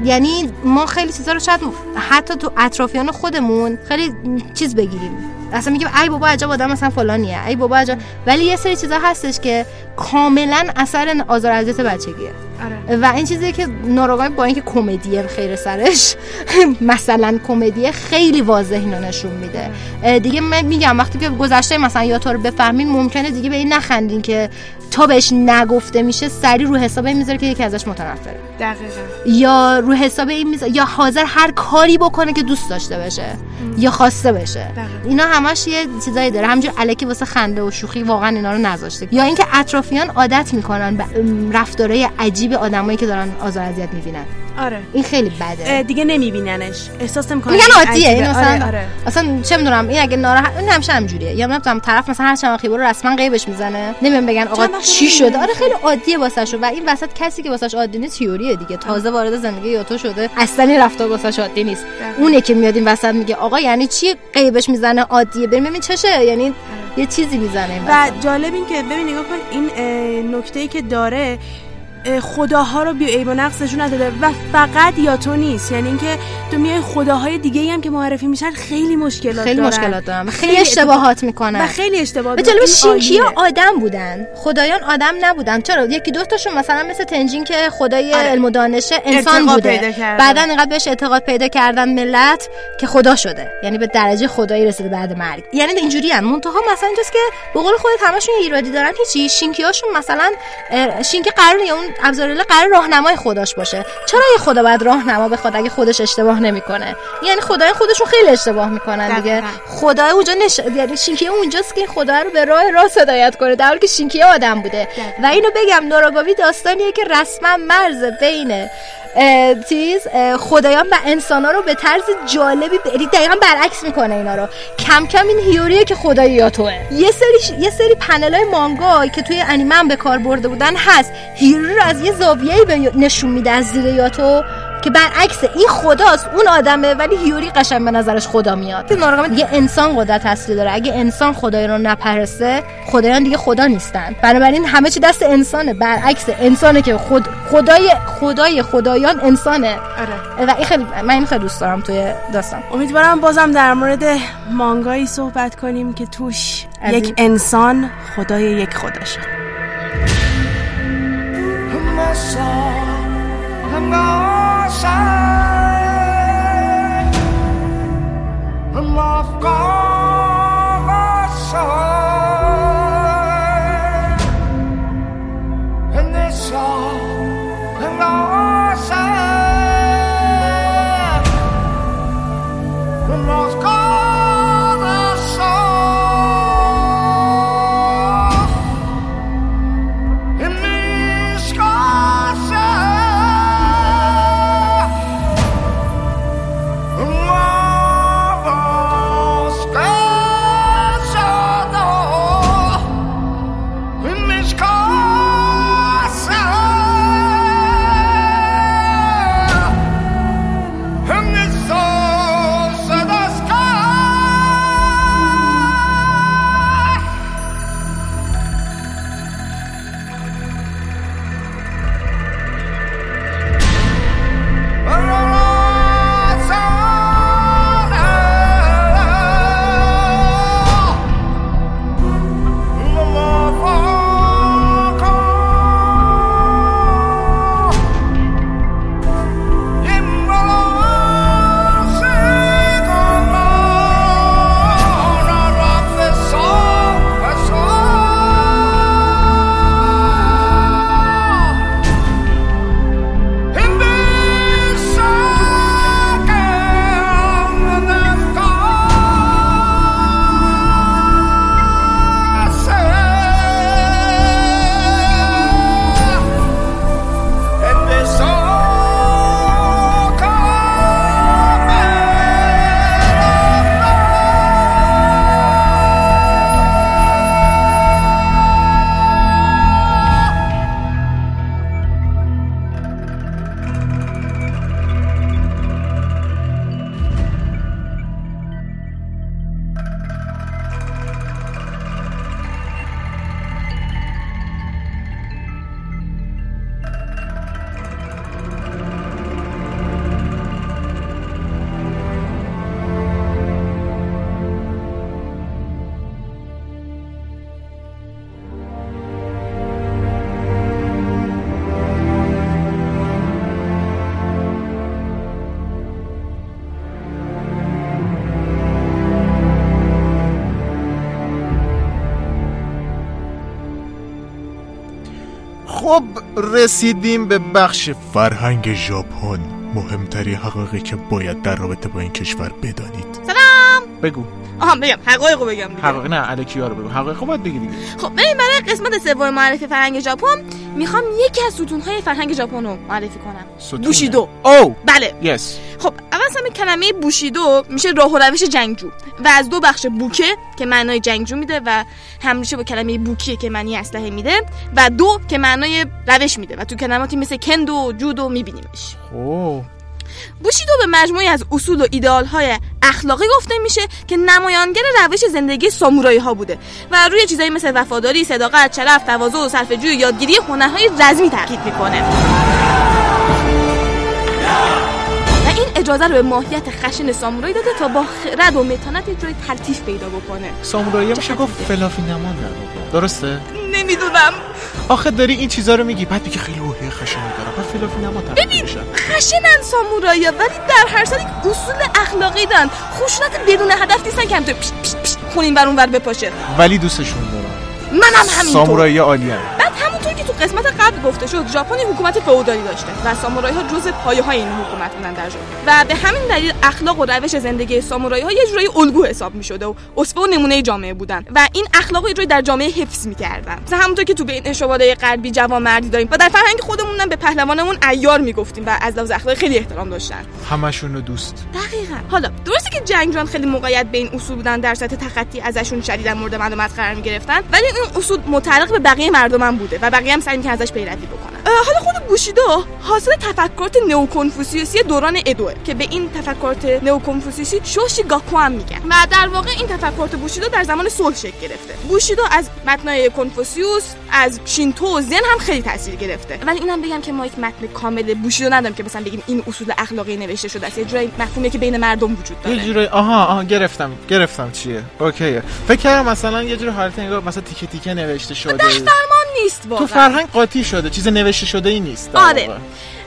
یعنی ما خیلی چیزا رو شاید حتی تو اطرافیان خودمون خیلی چیز بگیریم. اصلا میگیم ای بابا عجب آدم مثلا فلانیه. ای بابا عجب. ولی یه سری چیزا هستش که کاملا اثر آزار اذیت بچگیه. آره. و این چیزی که ناراگاه با اینکه کمدیه خیر سرش. مثلا کمدیه خیلی واضح اینو نشون میده. اه، دیگه من میگم وقتی که گذشته مثلا یا تو رو بفهمین ممکنه دیگه به این نخندین که تا بهش نگفته میشه سری رو حساب این می‌ذاره که یکی ازش متنفره دقیقا. یا رو حساب این می‌ذاره یا حاضر هر کاری بکنه که دوست داشته بشه. یا خواسته بشه. دقیقاً. اینا همش یه چیزایی داره. همینجور الکی واسه خنده و شوخی واقعا اینا رو نذاشته. یا اینکه اطرافیان عادت می‌کنن به رفتارهای عجیب آدمایی که دارن آزار اذیت می‌بینن. آره. این خیلی بده. دیگه نمیبیننش. احساس می‌کنه میگن عادیه. این آره آره. اصلا چه می‌دونم این اگه ناراحت این همیشه همجوریه. یا نمی‌دونم طرف مثلا هر چند خیبر رسما قیبش می‌زنه نمیان بگن آقا چی. شده آره خیلی عادیه واسش و این وسط کسی که واسش عادی نیست تیوریه دیگه. تازه وارد زندگی یاتو شده. اصلا این رفتار واسش عادی نیست. دقیقاً. اونه که میاد این وسط میگه آقا یعنی چی قیبش می‌زنه؟ عادیه. بریم ببین چشه. یعنی یه چیزی می‌زنه و. جالب این که ببین نگاه کن این نکته ای که داره خداها رو بی عیب و نقص نشون نداده و فقط یا تو نیست یعنی اینکه تو میای خداهای دیگه هم که معرفی میشن خیلی مشکلات خیلی دارن. مشکلات دارم خیلی اشتباهات می‌کنن و خیلی اشتباه به دارن. شینکیا. آدم بودن خدایان آدم نبودن چرا یکی دو تاشون مثلا مثل تنجین که خدای آره. علم و دانشه انسان بوده. بعدا اینقدر بهش اعتقاد پیدا کردن ملت که خدا شده یعنی به درجه خدایی رسیده بعد مرگ یعنی اینجوری ان منتها مثلا اینجاست که به قول خودت همشون ایرادی دارن هیچی شینکیاشون مثلا شینکی قرار اون ابزارله قرار راهنمای خداش باشه. چرا یه خدا باید راهنما بخواد اگه خودش اشتباه نمی‌کنه؟ یعنی خدای خودشون خیلی اشتباه می‌کنن دیگه. خدای اونجا نش... یعنی شینکی اونجاست که این خدا رو به راه راست هدایت کنه در حالی که شینکی آدم بوده. و اینو بگم نوراگاوی داستانیه که رسما مرز بین اه، چیز خدایان و انسان ها رو به طرز جالبی ب- یعنی دقیقا برعکس می‌کنه اینا رو. کم کم این هیوریه که خدای یاتوه یه سری یه سری پنل های مانگا که توی انیمه هم به کار برده بودن هست. هیروری رو از یه زاویه‌ای به نشون میده از زیر یاتو که برعکس این خداست اون آدمه ولی هیوری قشنگ به نظرش خدا میاد. این ناراگامی دیگه انسان قدرت اصلی داره. اگه انسان خدای رو نپرسته خدایان دیگه خدا نیستن. بنابراین همه چی دست انسانه. برعکس انسانه که خود خدای خدای خدایان انسانه. آره. و این خیلی من این خیلی دوست دارم توی داستان. امیدوارم بازم در مورد مانگایی صحبت کنیم که توش از یک انسان خدای یک خداشه 真っ خب رسیدیم به بخش فرهنگ ژاپن. مهمترین حقایقی که باید در رابطه با این کشور بدانید. سلام! بگو. آها بگم. حقایقو بگم دیگه. حقایق نه الکیا رو بگو. حقایق باید بگی دیگه. خب ببین برای قسمت سوم معرفی فرهنگ ژاپن می‌خوام یکی از ستونهای فرهنگ ژاپن رو معرفی کنم. ستونه. بوشیدو او بله. یس کلمه بوشیدو میشه راه و روش جنگجو. و از دو بخش بوکه که معنای جنگجو میده و هم میشه با کلمه بوکیه که معنی اسلحه میده و دو که معنای روش میده و تو کلماتی مثل کندو و جودو میبینیمش. او بوشیدو به مجموعی از اصول و ایدئال های اخلاقی گفته میشه که نمایانگر روش زندگی سامورایی ها بوده و روی چیزایی مثل وفاداری، صداقت، شرف، تواضع و صرفه‌جویی و یادگیری هنرهای رزمی تاکید می‌کنه. اجازه رو به ماهیت خشن سامورایی داده تا با خرد و متانت یک جای تلطیف پیدا بکنه. سامورایی میشه گفت فلافی نمان در درسته؟ نمی‌دونم. آخه داری این چیزا رو میگی. بعد میگی خیلی روحیه خشنی داره بعد فلافی نمان ببین خشنن سامورایی ولی در هر سال یک اصول اخلاقی دارن. خشونت بدون هدف نیستن که همینطور خونین بر اون ور بپاشه. ولی دوستشون دارم. منم همینطور. سامورایی عالی تو قسمت قبل گفته شد ژاپن یک حکومت فئودالی داشته و سامورایی ها جزء پایه های این حکومت بودن در ژاپن. و به همین دلیل اخلاق و روش زندگی سامورایی ها یه جورایی الگو حساب می‌شده و اسوه و نمونه جامعه بودن و این اخلاق رو در جامعه حفظ می‌کردن. مثلا همونطور که تو بین شواده غربی جوان مردی داریم و در فرهنگ خودمون هم به پهلوانمون عیار می‌گفتیم و از لحاظ اخلاقی خیلی احترام داشتن. همشون رو دوست. دقیقا. حالا درسته که جنگجویان خیلی موقعیت به این اصول بودن در سطح تخطی ازشون شدیدا مورد مردم قرار می‌گرفتن ولی این اصول متعلق به بقیه مردم هم بوده و بقیه هم سعی می‌کنن ازش پیروی بکنن اه، حالا خود بوشیدو حاصل تفکرات نئوکنفوسیوسی دوران ادوه که به این تفکرات نئوکنفوسیوسی شوشی گاکو هم میگن. و در واقع این تفکرات بوشیدو در زمان صلح شکل گرفته. بوشیدو از متنای کنفوسیوس از شینتو و زن هم خیلی تاثیر گرفته. ولی اینم بگم که ما یک متن کامل بوشیدو نداریم که مثلا بگیم این اصول اخلاقی نوشته شده است. یه جورایی مفهومی که بین مردم وجود داره. یه جوری آها آها گرفتم گرفتم چیه؟ اوکیه. فکر کردم مثلا یه جوری حالت انگار مثلا تیکه تیکه نوشته شده. نیست تو واقعا فرهنگ قاطی شده چیز نوشته شده ای نیست آره.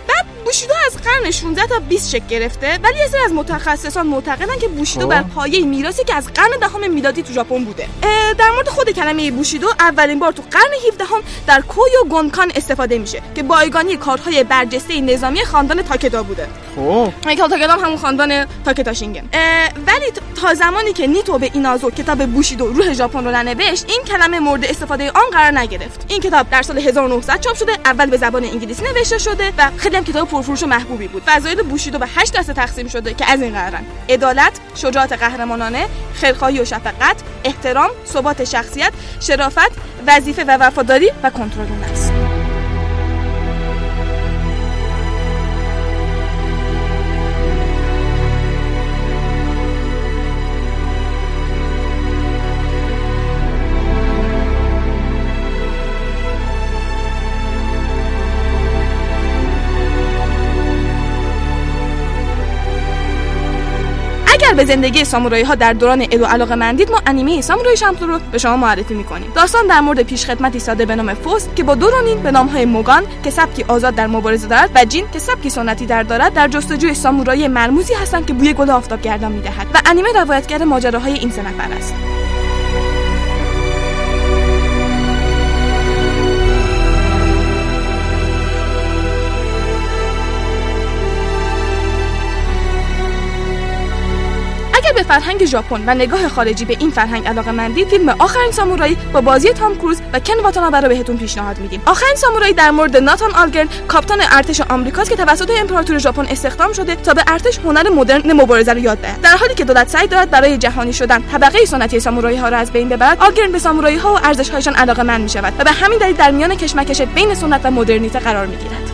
بعد بوشیدو از قرن 16 تا 20 شکل گرفته ولی یه سری از متخصصان معتقدن که بوشیدو خب. بر پایه میراثی که از قرن دهم میلادی تو ژاپن بوده. در مورد خود کلمه بوشیدو اولین بار تو قرن 17 هم در کویو گونکان استفاده میشه که بایگانی کارهای برجسته نظامی خاندان تاکدا بوده. خب. تاکدا هم همون خاندان تاکتا شینگن. ولی تا زمانی که نیتو به اینازو کتاب بوشیدو روح ژاپن رو ننوشت این کلمه مورد استفاده آن قرار نگرفت. این کتاب در سال 1900 چاپ شده اول به زبان انگلیسی نوشته شده و خیلی هم کتاب پرفروش محبوبی بود. فضایل بوشیدو به 8 دسته تقسیم شده که از این قرارن. عدالت شجاعت قهرمانانه خیرخواهی و شفقت احترام ثبات شخصیت شرافت وظیفه و وفاداری و کنترل نفس به زندگی سامورایی ها در دوران ادو علاقه مندید ما انیمه سامورای شمپو رو به شما معرفی می‌کنیم. داستان در مورد پیشخدمتی ساده به نام فوست که با دو رونین به نام های موگان که سبکی آزاد در مبارزه دارد و جین که سبکی سنتی در دارد در جستجوی سامورایی مرموزی هستند که بوی گل آفتاب گردان می‌دهد. و انیمه روایتگر ماجراهای این سه نفر است. فرهنگ ژاپن و نگاه خارجی به این فرهنگ علاقه مندید فیلم آخرین سامورایی با بازی تام کروز و کن واتانابه رو بهتون پیشنهاد میدیم. آخرین سامورایی در مورد ناتان آلگرن کاپیتان ارتش آمریکاست که توسط امپراتور ژاپن استخدام شده تا به ارتش هنر مدرن مبارزه رو یاد دهد. در حالی که دولت سعی دارد برای جهانی شدن طبقه سنتی سامورایی ها را از بین ببرد آلگرن به سامورایی ها و ارزش هایشان علاقه مند می شود و به همین دلیل در میان کشمکش بین سنت و مدرنیته قرار می گیرد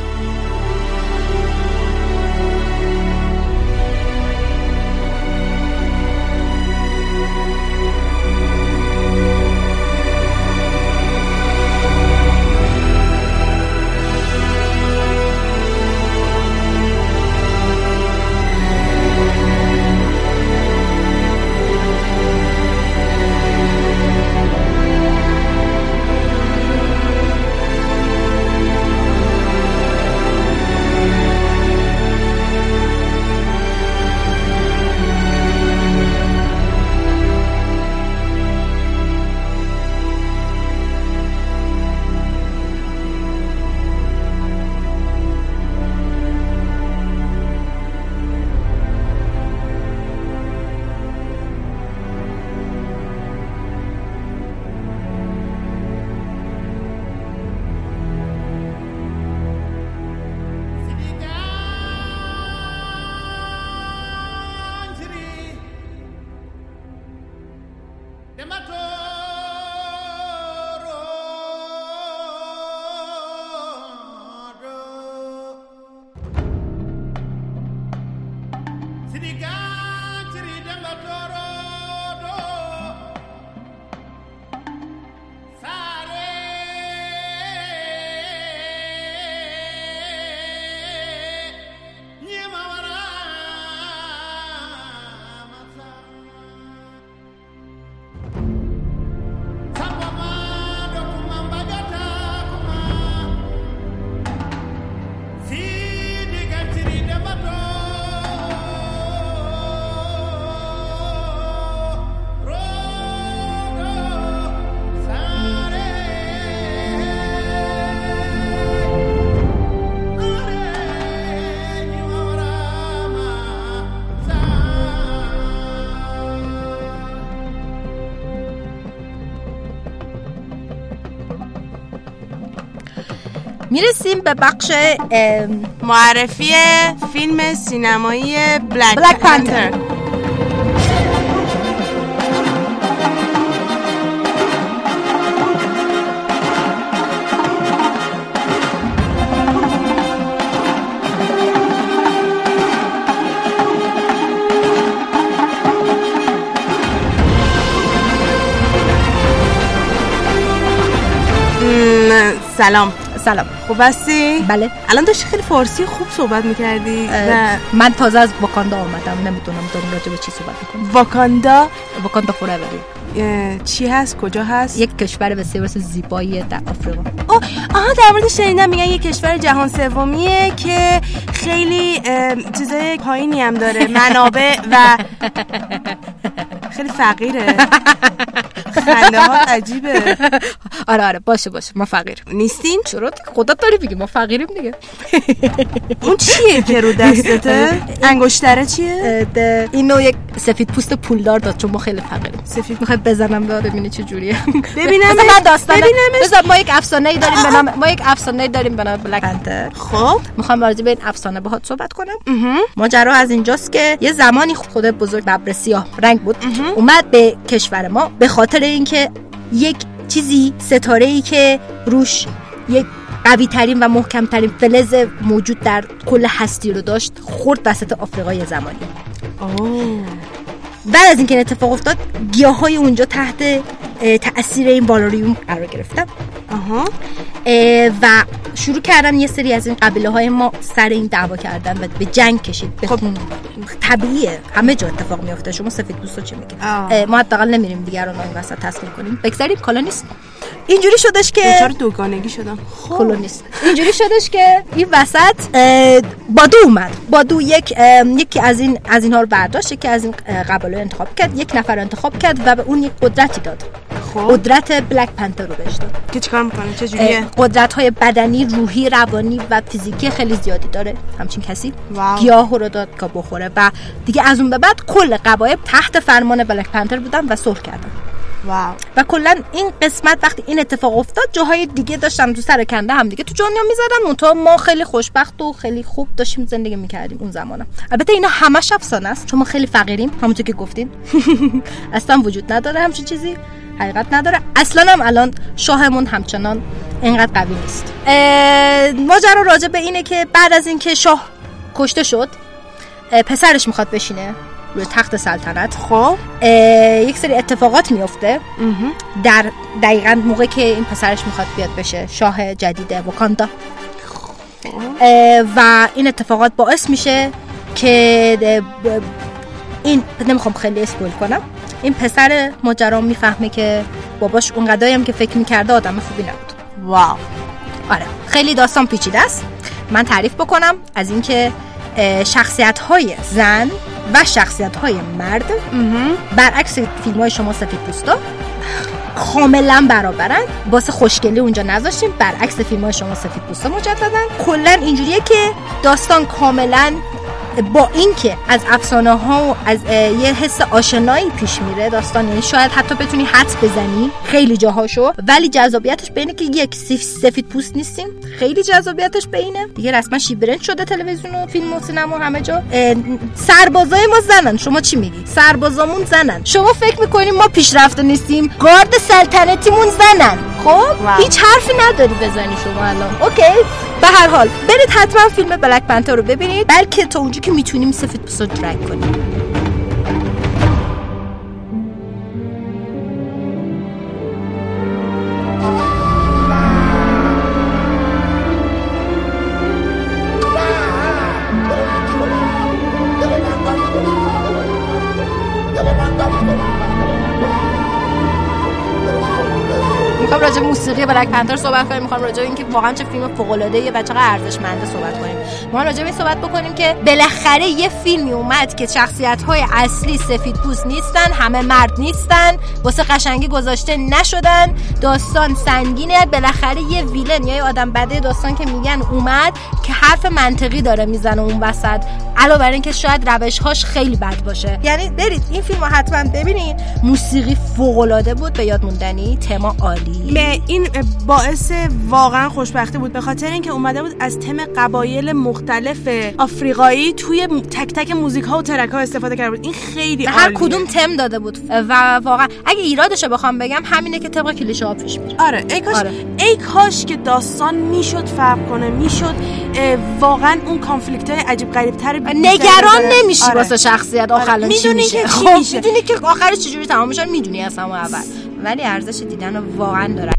می‌رسیم به بخش معرفی فیلم سینمایی بلک, بلک پنتر. م، سلام سلام. خوب هستی؟ بله. الان داشتی خیلی فارسی خوب صحبت می‌کردی. اه، من تازه از واکاندا آمدم نمی‌دونم داریم راجع به چی صحبت می‌کنیم. واکاندا؟ واکاندا اه، چی هست؟ کجا هست؟ یک کشور بسیار زیبایی در آفریقا. آها در مورد شنیدم میگن یه کشور جهان سومیه که خیلی چیزای پایینی هم داره. منابع و خیلی فقیره. خنده ها عجیبه. آره آره باشه باشه ما فقیر نیستین؟ چرا؟ خدا داری بگی ما فقیریم دیگه. اون چیه که رو دستته؟ انگشتره چیه؟ اینو یک سفید پوست پولدار داد چون ما خیلی فقیریم. سفید می‌خوای بزنم به ببینی چه جوریه. ببینمش. بذار من داستان ببینمش. بذار ما یک افسانه ای داریم به نام ما یک افسانه ای داریم به نام بلک پنتر خب. می‌خوام راجع به این افسانه باهات صحبت کنم. ماجرا از اینجاست که یه زمانی خود بزرگ ببر سیاه رنگ بود. اومد به کشور ما به خاطر اینکه یک چیزی ستاره ای که روش یک قوی ترین و محکم ترین فلز موجود در کل هستی رو داشت خورد وسط آفریقای زمانی. بعد از اینکه این اتفاق افتاد گیاه های اونجا تحت تاثیر این بالاریوم قرار گرفتن. آها. اه، و شروع کردن یه سری از این قبیله های ما سر این دعوا کردن و به جنگ کشید. به خون طبیعیه. همه جا اتفاق میفته شما سفید دوستا چی. اه، ما حداقل نمیریم دیگران این وسط تسخیر کنیم. بگذاریم کالونیست اینجوری شدش که دچار دوگانگی شدم. کلونیست اینجوری شدش که این وسط بادو اومد. بادو یک یکی از این از اینها رو برداشت یکی از این قبایل رو انتخاب کرد یک نفر رو انتخاب کرد و به اون یک قدرتی داد. خب. قدرت بلک پنتر رو بهش داد. که چیکار می‌کنه؟ چه جوریه؟ قدرت های بدنی روحی روانی و فیزیکی خیلی زیادی داره. همچین کسی واو. گیاه رو داد که بخوره. و دیگه از اون به بعد کل قبایل تحت فرمان بلک پنتر بودن و صلح کردن. واو. و کلا این قسمت وقتی این اتفاق افتاد جاهای دیگه داشتن تو سر کنده هم دیگه تو دنیا می‌زدن. منتها ما خیلی خوشبخت و خیلی خوب داشتیم زندگی می‌کردیم اون زمانا البته اینا همش افسانه است چون ما خیلی فقیریم. همونطور که گفتین. اصلا وجود نداره همچین چیزی. حقیقت نداره. اصلا هم الان شاهمون همچنان اینقدر قوی نیست. ماجرا راجع به اینه که بعد از اینکه شاه کشته شد پسرش می‌خواد بشینه. روی تخت سلطنت. خب. یک سری اتفاقات میفته در دقیقا موقع که این پسرش می‌خواد بیاد بشه شاه جدید واکاندا. اه، و این اتفاقات باعث میشه که این نمی‌خوام خیلی اسپویل کنم. این پسر ماجرا می‌فهمه که باباش اونقدری هم که فکر می‌کرده آدم خوبی نبود. واو. آره. خیلی داستان پیچیده است. من تعریف بکنم از اینکه شخصیت های زن و شخصیت های مرد برعکس فیلم های شما سفید پوستا. کاملا برابرن. واسه خوشگلی اونجا نذاشتیم. برعکس فیلم های شما سفید پوستا مجددن کلا اینجوریه که داستان کاملا با اینکه از افسانه ها و از یه حس آشنایی پیش میره داستان یعنی شاید حتی بتونی حدس بزنی خیلی جاهاشو ولی جذابیتش به اینه که یک سف- سفید پوست نیستیم. خیلی جذابیتش به اینه دیگه رسما شیبرنج شده تلویزیون و فیلم و سینما و همه جا. سربازای ما زنن. شما چی میگی؟ سربازامون زنن. شما فکر می‌کنیم ما پیشرفته نیستیم. گارد سلطنتیمون زنن. خب؟ واو. هیچ حرفی نداری بزنی شما الان. اوکی. به هر حال برید حتما فیلم بلک پنتر رو ببینید. بلکه تا اونجا که می‌تونیم سفید پوستا درگ کنیم. راجع موسیقی بلک پنتر صحبت کنیم. می‌خوام راجع اینکه واقعا چه فیلم فوق العاده یه بچه ارزشمنده صحبت کنیم. ما راجع به صحبت بکنیم که بالاخره یه فیلمی اومد که شخصیت های اصلی سفید پوست نیستن همه مرد نیستن واسه قشنگی گذاشته نشدن داستان سنگینه بالاخره یه ویلن یا یه آدم بده داستان که میگن اومد که حرف منطقی داره می‌زنه اون وسط. علاوه بر اینکه شاید روش هاش خیلی بد باشه. یعنی برید این فیلم حتما ببینید. موسیقی فوق العاده بود. به یاد موندنی تما عالی. به این باعث واقعا خوشبختی بود به خاطر اینکه اومده بود از تم قبایل مختلف آفریقایی توی تک تک موزیک ها و ترک ها استفاده کرده بود این خیلی هر. کدوم تم داده بود و واقعا اگه ایرادش رو بخوام بگم همینه که طبق کلیشه ها پیش میره آره ای کاش آره. ای کاش که داستان می‌شد فرق کنه می‌شد واقعا اون کانفلیکت های عجیب غریب تر نگران نمیشی آره. واسه شخصیت آخر آره. می‌دونی که چی خب میشه. می‌دونی که آخرش چجوری تمام میشه می‌دونی از همون اول ولی ارزش دیدن رو واقعا داره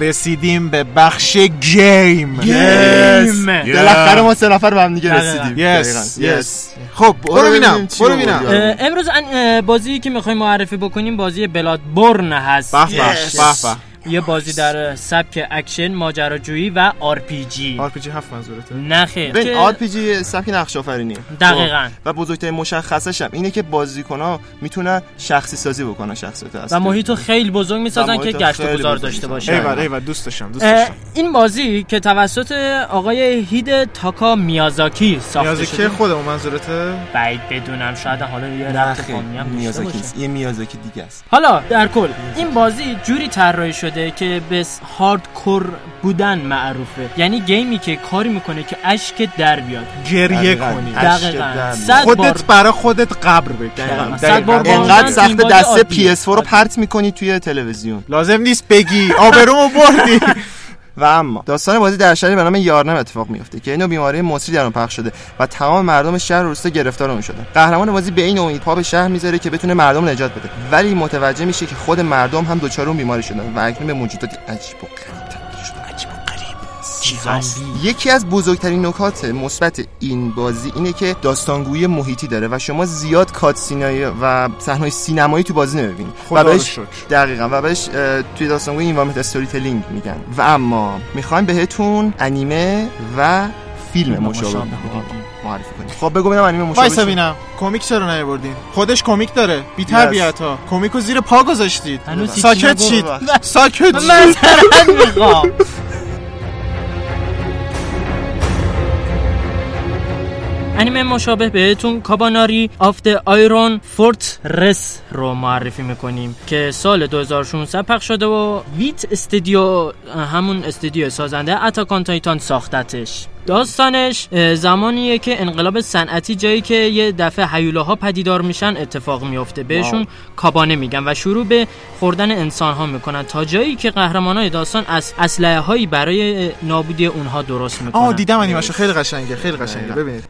رسیدیم به بخش گیم. گیم. بالاخره ما سه نفر به هم دیگه. رسیدیم. yes yes خب برو ببینم برو. ببینم. اه، امروز بازی که می‌خوایم معرفی بکنیم بازی Bloodborne هست. به به به. یه بازی در سبک اکشن ماجراجویی و RPG. RPG هفت منظورته. نه خیر. ببین R PG سبک نقش آفرینی دقیقاً. خب، و بزرگترین مشخصش هم اینه که بازیکن ها می‌تونن شخصی سازی بکنن شخصیت اصلی. و محیط رو خیلی بزرگ می‌سازن که گشت و گذار داشته. باشه ایول ایول دوست داشتم دوست داشتم این بازی که توسط آقای هید تاکا میازاکی ساخته شده. که خودمون منظورته؟ بعید بدونم شاید حالا یه رفت میازاکی. یه میازاکی دیگه است. حالا در کل این بازی جوری طراحی شده که به هاردکور بودن معروفه یعنی گیمی که کاری می‌کنه که اشک در بیاد گریه. کنی اشک دقیقاً خودت برا خودت قبر بکن دقیقاً. دقیقاً. صد بار با- انقدر سخت این بازی دست عادیه. PS4 رو پرت می‌کنی توی تلویزیون لازم نیست بگی آبرومو بردی و اما داستان بازی در شهری به نام یارنم اتفاق میفته که اینو بیماری مصری در اون پخش شده و تمام مردم شهر روستا گرفتار اون شدن. قهرمان بازی به این امید پا به شهر می‌ذاره که بتونه مردم نجات بده. ولی متوجه میشه که خود مردم هم دچار اون بیماری شدن و اکنون به موجوداتی عجیب و غریب. چی هست؟ یکی از بزرگترین نکات مثبت این بازی اینه که داستانگویی محیطی داره و شما زیاد کاتسینای و صحنه‌های سینمایی تو بازی نمی‌بینید و بهش. دقیقا و بهش توی داستانگویی environment storytelling میگن. و اما می‌خوایم بهتون انیمه و فیلم مشابه معرفی کنیم. خب بگو ببینم انیمه مشابه وایسا چیه؟ ببینم. کمیک چرا نیاوردین؟ خودش کمیک داره. بی تربیت ها. کمیکو زیر پا گذاشتید. ساکت. شید. ساکت شید. انیمه مشابه بهتون Kabaneri of the Iron Fortress رو معرفی می‌کنیم که سال 2016 پخش شده و Wit Studio همون استودیو سازنده اتاکان تایتان ساختتش. داستانش زمانیه که انقلاب صنعتی جایی که یه دفعه هیولاها پدیدار میشن اتفاق میفته بهشون کابانه میگن و شروع به خوردن انسان ها می‌کنن تا جایی که قهرمان های داستان از اسلحه هایی برای نابودی اونها درست می‌کنن. آه دیدم انیمشو خیلی قشنگه خیلی قشنگه. ببینید.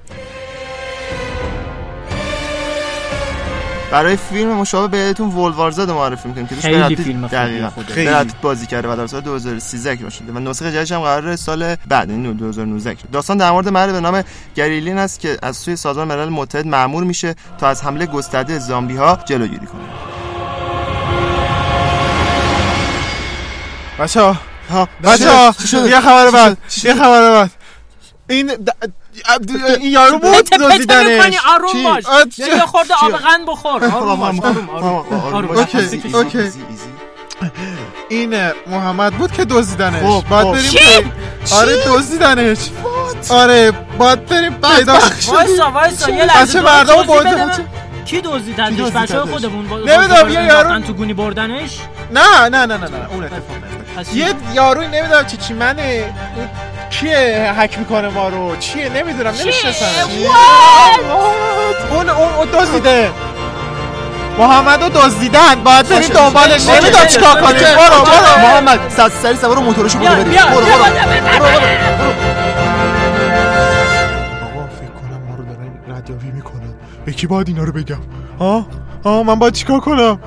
برای فیلم مشابه بهتون ولوارزاد معرفی می‌کنیم که خیلی فیلم دقیقاً. خیلی. بازی کرده و در سال 2013 اکران شده و نسخه جدیدش هم قرار سال بعد یعنی 2019 اکران. داستان در مورد مردی به نام گریلین است که از سوی سازمان ملل متحد مأمور میشه تا از حمله گسترده زامبی ها جلوگیری کنه. بچه ها. بچه ها؟ یه خبر بعد یه خبر بعد. این د- این یارو بود دزدیدنش می‌کنی آروم؟ باش. آه، یه خورده؟ آب قند بخور. آروم باش. آروم. اوکی،. این محمد بود که دزدیدنش. خب، خب. بریم چی؟ پی- آره دزدیدنش. آره باید بریم پیداش وایسا وایسا یه لحظه مردم من. کی دزدیدنش بچه؟ خودمون نمی‌دونم، یه یارو- تو گونی بردنش. نه نه نه نه نه اون اتفاق یه یاروی نمی‌دونم چی چی منه. کیه حک می‌کنه ما رو؟ چیه؟ نمی‌دونم نمی‌شناسم. اون اون اون دزدیده. محمدو دزدیدن. باید بریم دنبالش. نمی‌دونم چیکار کنیم. برو. برو. محمد سر سری سوار موتورشو برو بریم. برو برو. آقا فکر کنم ما رو دارن ردیابی می‌کنن. به کی باید اینا رو بگم؟ ها؟ ها؟ من باید چیکار کنم؟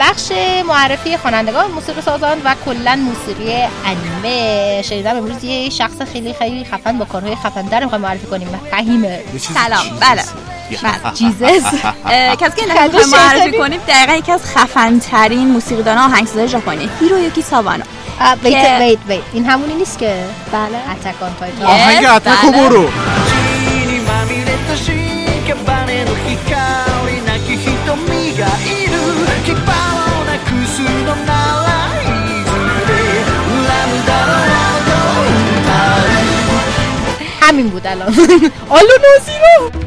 بخش معرفی خوانندگان موسیقی سازان و کلا موسیقی انیمه. شنیدم امروز یه شخص خیلی خیلی خفن با کارهای خفن در می‌خوایم معرفی کنیم. فهیمه. سلام. بله. بله. Jesus. کسی که نمی‌خوایم معرفی. کنیم دقیقا یکی از خفن ترین موسیقیدان آهنگساز ژاپنی هیرویوکی ساوانو wait که- wait wait این همونی نیست که بله. Attack on Titan آهنگ Attack و بله. برو همین بود الان. آلو نازیرو I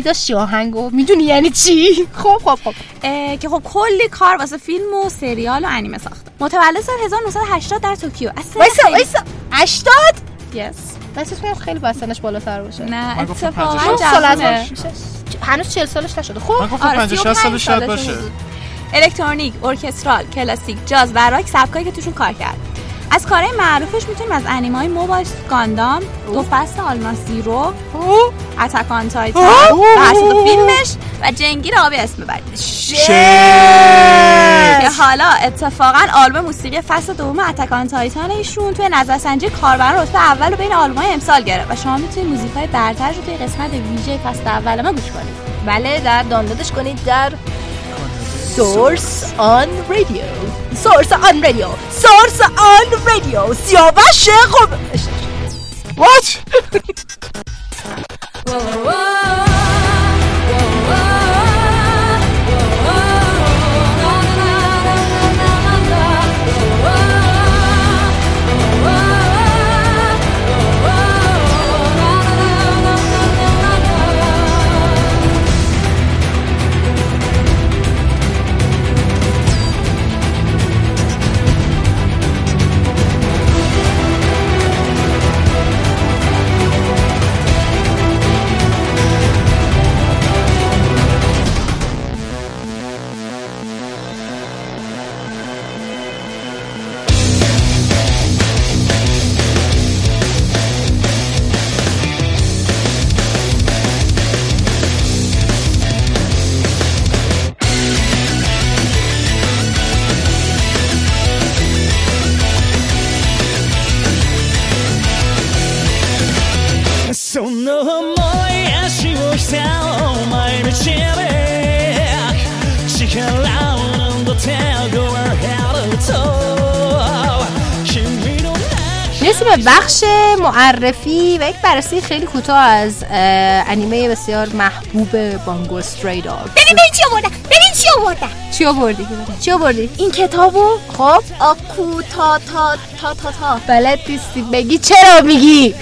Willen. داشتی داشتی آهنگو می‌دونی یعنی چی؟ خب خب خب. که خب کلی کار واسه فیلم و سریال و انیمه ساخته متولد سال 1980 در توکیو. از سن وایسا وایسا. 80 yes احساس کنم خیلی باید سنش بالاتر باشه. نه گفتم اتفاقا 50 سال از جوونه. هنوز 40 سالش نشده. خب. من گفتم آره، 50 60 سالش 35 شاید باشه. الکترونیک، ارکسترال، کلاسیک، جاز و راک سبکایی که توشون کار کرد. از کارهای معروفش می‌تونیم از انیمای Mobile Gundam، دو فصل Aldnoah.Zero، اتکان تایتان دو فیلمش و جنگیر آبی اسم ببرید. که حالا اتفاقا آلبوم موسیقی فصل دوم اتکان تایتان ایشون توی نظرسنجی کاربران رتبه اول رو بین آلبوم‌های امسال گرفت و شما می‌تونید موزیک‌های برترش رو توی قسمت ویژه فصل اول ما گوش کنید. بله در دانلودش کنید در سورس آن رادیو سورس آن رادیو سورس آن رادیو سیاوش خوب وات بخش معرفی و یک بررسی خیلی کوتاه از انیمه بسیار محبوب بانگو استری داگ ببین ببین چی آوردن؟ ببین چی آوردن؟ چی آوردی؟ چی آوردی؟ این کتابو؟ خب. آکو تا تا تا تا تا. بلد نیستی. بگی چرا میگی؟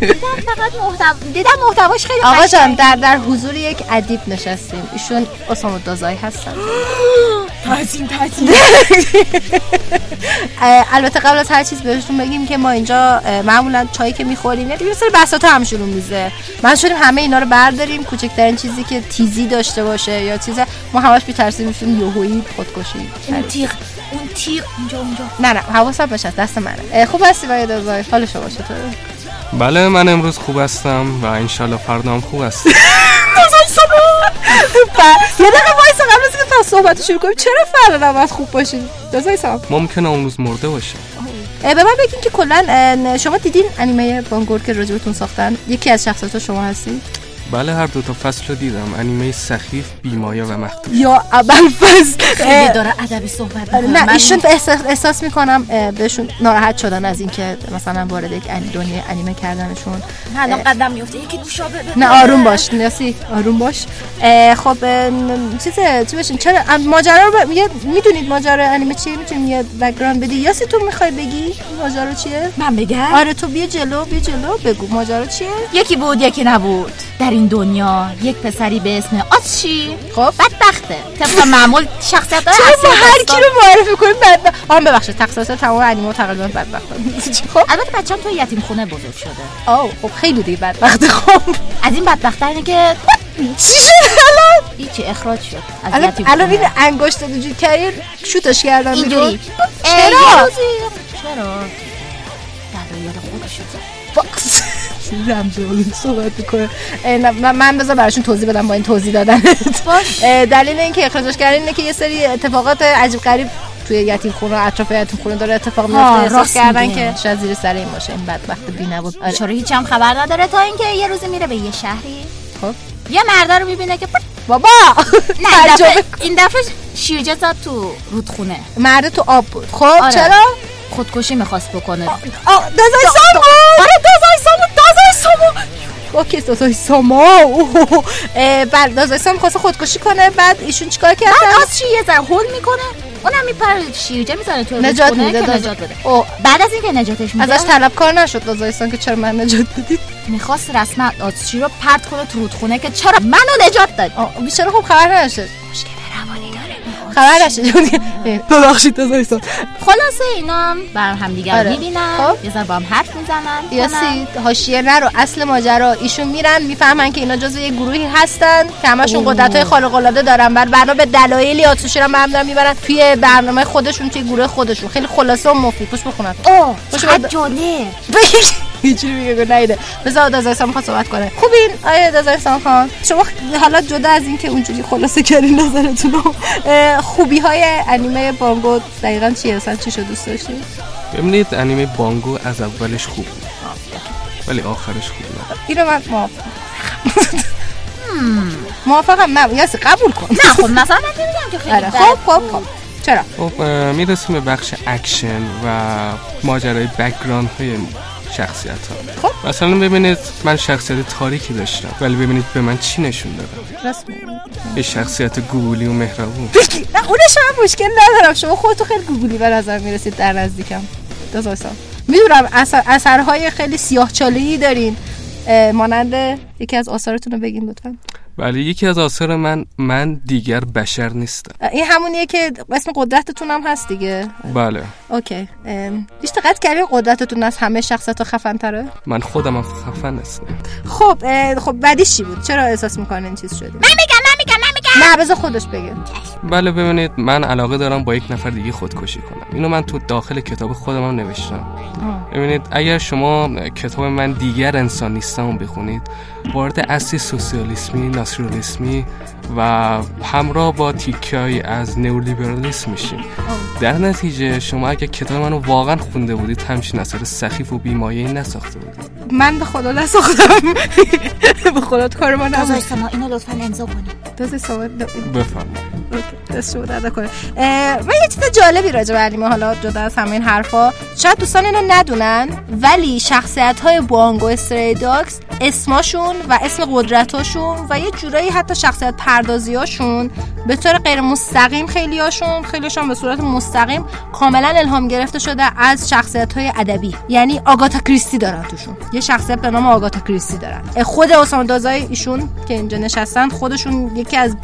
دیدم فقط محتوا دیدم محتواش خیلی آقا جان. در در حضور یک ادیب نشستیم. ایشون اسامه دازایی هستن. تعظیم تعظیم البته قبل از هر چیز بهشون بگیم که ما اینجا معمولا چایی که می‌خوریم یعنی یه سری بساط هم شروع میزه من شدیم همه اینا رو برداریم. کوچکترین چیزی که تیزی داشته باشه یا چیز ما همش بی‌ترسیم میشیم یهویی خودکشی. اون تیغ اون تیغ. اونجا اونجا. نه نه حواسم باشه دست منه. اه، خوب هستی وای دازای حال شما چطوره؟ بله من امروز خوب هستم و انشالله فردا هم خوب هستم. یه دقیقه وایسا قبل از اینکه صحبت شروع کنیم چرا فردا نباید خوب باشین؟ سام ممکنه اون روز مرده باشه. به من بگین که کلا شما دیدین انیمه بانگور که راجبتون ساختن؟ یکی از شخصیت شما هستی بله هر دو تا فصل رو دیدم. انیمه سخیف بیمایا و مخدوش. یا اول فصل خیلی داره ادبی صحبت می‌کنه. نه ایشون احساس, احساس می‌کنم بهشون ناراحت شدن از اینکه مثلا وارد یک دنیای انیمه کردنشون. الان قدم میفته یکی بده. نه آروم باش نیاسی آروم باش. خب چیز چی بشین چرا ماجرا رو می‌دونید ماجرا انیمه چیه؟ می‌تونی یه بک‌گراند بدی. یاسی تو می‌خوای بگی ماجرا چیه؟ من بگم؟ آره تو بیا جلو بیا جلو بگو ماجرا چیه؟ یکی بود یکی نبود. در این دنیا یک پسری به اسم آتشی. خب بدبخته. طبق معمول شخصیت های چرا ما هر کی رو معرفی کنیم بعد آن ببخشید تخصص تمام انیمه تقریبا بدبخت. خب؟ البته بچه‌م تو یتیم خونه بزرگ شده. آو خب خیلی دیگه بدبخت. خب. از این بدبخت اینه که چی شد الان؟ هیچی اخراج شد. الان الان. این انگشت وجود کردی شوتش کردن اینجوری. چرا؟ چرا؟ فاکس رمزالون صحبت می‌کنه. من, بذار براشون توضیح بدم با این توضیح دادن. دلیل اینکه اخراجش کردن اینه که یه سری اتفاقات عجیب غریب توی یتیم خونه اطراف یتیم خونه داره اتفاق میفته احساس کردن. که شاید زیر سر این باشه این بدبخت بی نبود. آره. چرا هیچ هم خبر نداره تا اینکه یه روزی میره به یه شهری. خب. یه مرده رو می‌بینه که. بابا! نه این دفعه, این دفعه شیرجه زد تو رودخونه. مرد تو آب بود. خب آره. چرا؟ خودکشی می‌خواست بکنه. آه، دازای سامو آره دازای سامو دازای سامو. اوکی دازای. اه، بعد دازای سامو خواست خودکشی کنه. بعد ایشون چیکار بعد از چی یه ذره هول می‌کنه؟ اونم میپره شیرجه می‌زنه تو نجات میده که نجات بده. او بعد از اینکه نجاتش میده ازش طلبکار نشد دازای سام که چرا من نجات دادی می‌خواست رسما آتشی رو پرت کنه تو رودخونه که چرا منو نجات داد بیچاره خب خبر نشد مشکل روانی خبر نشد ببخشید سام خلاصه اینا هم بر همدیگر آره. می‌بینن خب. یه ذره با هم حرف می‌زنن یاسی حاشیه نرو اصل ماجرا. ایشون میرن می‌فهمن که اینا جزو یه گروهی هستن که همشون. قدرت های خارق العاده دارن. بعد بنا به دلایلی آتوشی رو هم دارن می‌برن. توی برنامه خودشون توی گروه خودشون. خیلی خلاصه و مفید. پوش بخونن اوه خوش چقدر. جالب. یه چیزی میگه نیده بذار دازای سام خواست صحبت کنه. خوبین آیه دازای سام خان شما حالا جدا از این که اونجوری خلاصه کردین نظرتون رو خوبی های انیمه بانگو دقیقا چیه؟ اصلا چی شو دوست داشتین ببینید انیمه بانگو از اولش خوب بود. ولی آخرش خوب نه اینو من موافقم. موافقم نه یاسی قبول کن. نه خب مثلا من که خیلی آره خب خب. خب. چرا؟ خب می‌رسیم به بخش اکشن و ماجرای background های شخصیت ها خب. مثلا ببینید من شخصیت تاریکی داشتم ولی ببینید به من چی نشون دادم میگی. یه شخصیت گوگولی و مهربون. نه اونش هم مشکل ندارم. شما خودتو خیلی گوگولی به نظر می‌رسید در نزدیکم. دازای سان می‌دونم اثر اثرهای خیلی سیاه دارین. اه، مانند یکی از آثارتون رو بگین لطفا. ولی یکی از آثار من من دیگر بشر نیستم. این همونیه که اسم قدرتتون هم هست دیگه. بله. اوکی. دقت کردین قدرتتون از همه شخصیت ها خفن تره من خودم هم خفن هستم خب خب بعدیش چی بود؟ چرا احساس می‌کنین این چیز شدی من میگم نه بذار خودش بگه. بله ببینید من علاقه دارم با یک نفر دیگه خودکشی کنم. اینو من تو داخل کتاب خودم هم نوشتم. ببینید اگر شما کتاب من دیگر انسان نیستم رو بخونید وارد اصلی سوسیالیسمی ناسیونالیسمی و همراه با تیکایی از نئولیبرالیسم میشین در نتیجه شما اگر کتاب منو واقعا خونده بودید همچین اثر سخیف و بیمایه نساخته بودید. من به خدا نساختم. به خدا کار ما نبود. سما اینو لطفا امضا کنید. بفرمایید. و یه چیز جالبی راجع به انیمه حالا جدا از همه این حرفا شاید دوستان اینو ندونن ولی شخصیت های بانگو استری داگز اسماشون و اسم قدرتاشون و یه جورایی حتی شخصیت پردازیاشون به طور غیر مستقیم خیلی هاشون خیلیشون به صورت مستقیم کاملا الهام گرفته شده از شخصیت های ادبی. یعنی آگاتا کریستی دارن توشون. یه شخصیت به نام آگاتا کریستی دارن. خود اوساما دازای ایشون که اینجا نشستن خودشون یکی از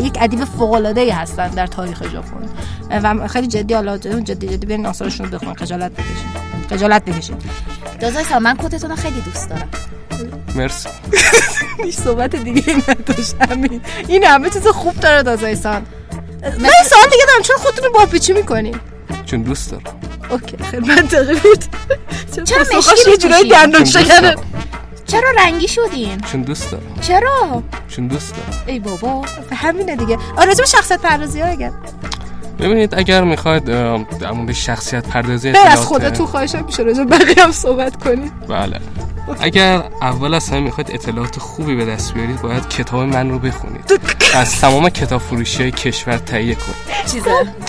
یک ادیب فوق العاده ای هستن در تاریخ ژاپن. و خیلی جدی حالا جدی جدی برین آثارشون رو بخونید خجالت بکشین. خجالت بکشین. دازای سما من کتتون رو خیلی دوست دارم. مرسی. هیچ صحبت دیگه ای نداشت همین این همه چیز خوب داره دازایسان من سوال دیگه دارم. چون خودتون رو باپیچی می‌کنین؟ چون دوست دارم. اوکی خیلی منطقی بود. چرا مشکی یه می‌پوشین؟ دندون شکنه. چرا رنگی شدین؟ چون دوست دارم. چرا؟ چون دوست دارم. ای بابا به همینه دیگه. به شخصیت پردازی ها اگر ببینید اگر می‌خواید در مورد شخصیت پردازی بر از خودتون خواهشم میشه راجع به بقیه هم صحبت کنید. بله. اگر اول از همه می‌خواید اطلاعات خوبی به دست بیارید باید کتاب من رو بخونید. از تمام کتاب فروشی های کشور تهیه کنید.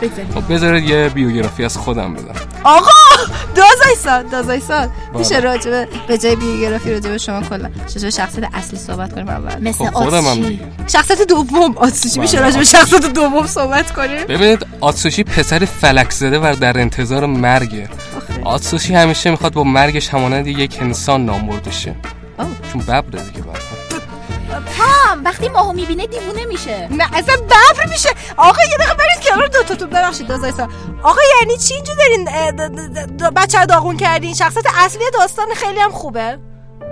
بگذاریم. خب بذارید یه بیوگرافی از خودم بدم. آقا! دازای سال دازای سال. میشه بله. راجبه به جای بیوگرافی راجبه شما کلا. چطور شخصیت اصلی صحبت کنیم اول. مثل خب خودم هم شخصیت دوم. آتسوشی میشه بله، راجبه. شخصیت دوم صحبت کنیم؟ ببینید آتسوشی پسر فلک زده و در انتظار مرگه. آتسوشی همیشه می‌خواد با مرگش همانند یک انسان نام برده شه چون ببره دیگه برخورد پام وقتی ماهو می‌بینه دیوونه میشه. نه اصلا ببر میشه. آقا یه دقیقه برید کنار دو تا تو ببخشید دازای سان. آقا یعنی چی اینجور دارین بچه رو داغون کردین؟ شخصیت اصلی داستان خیلی هم خوبه.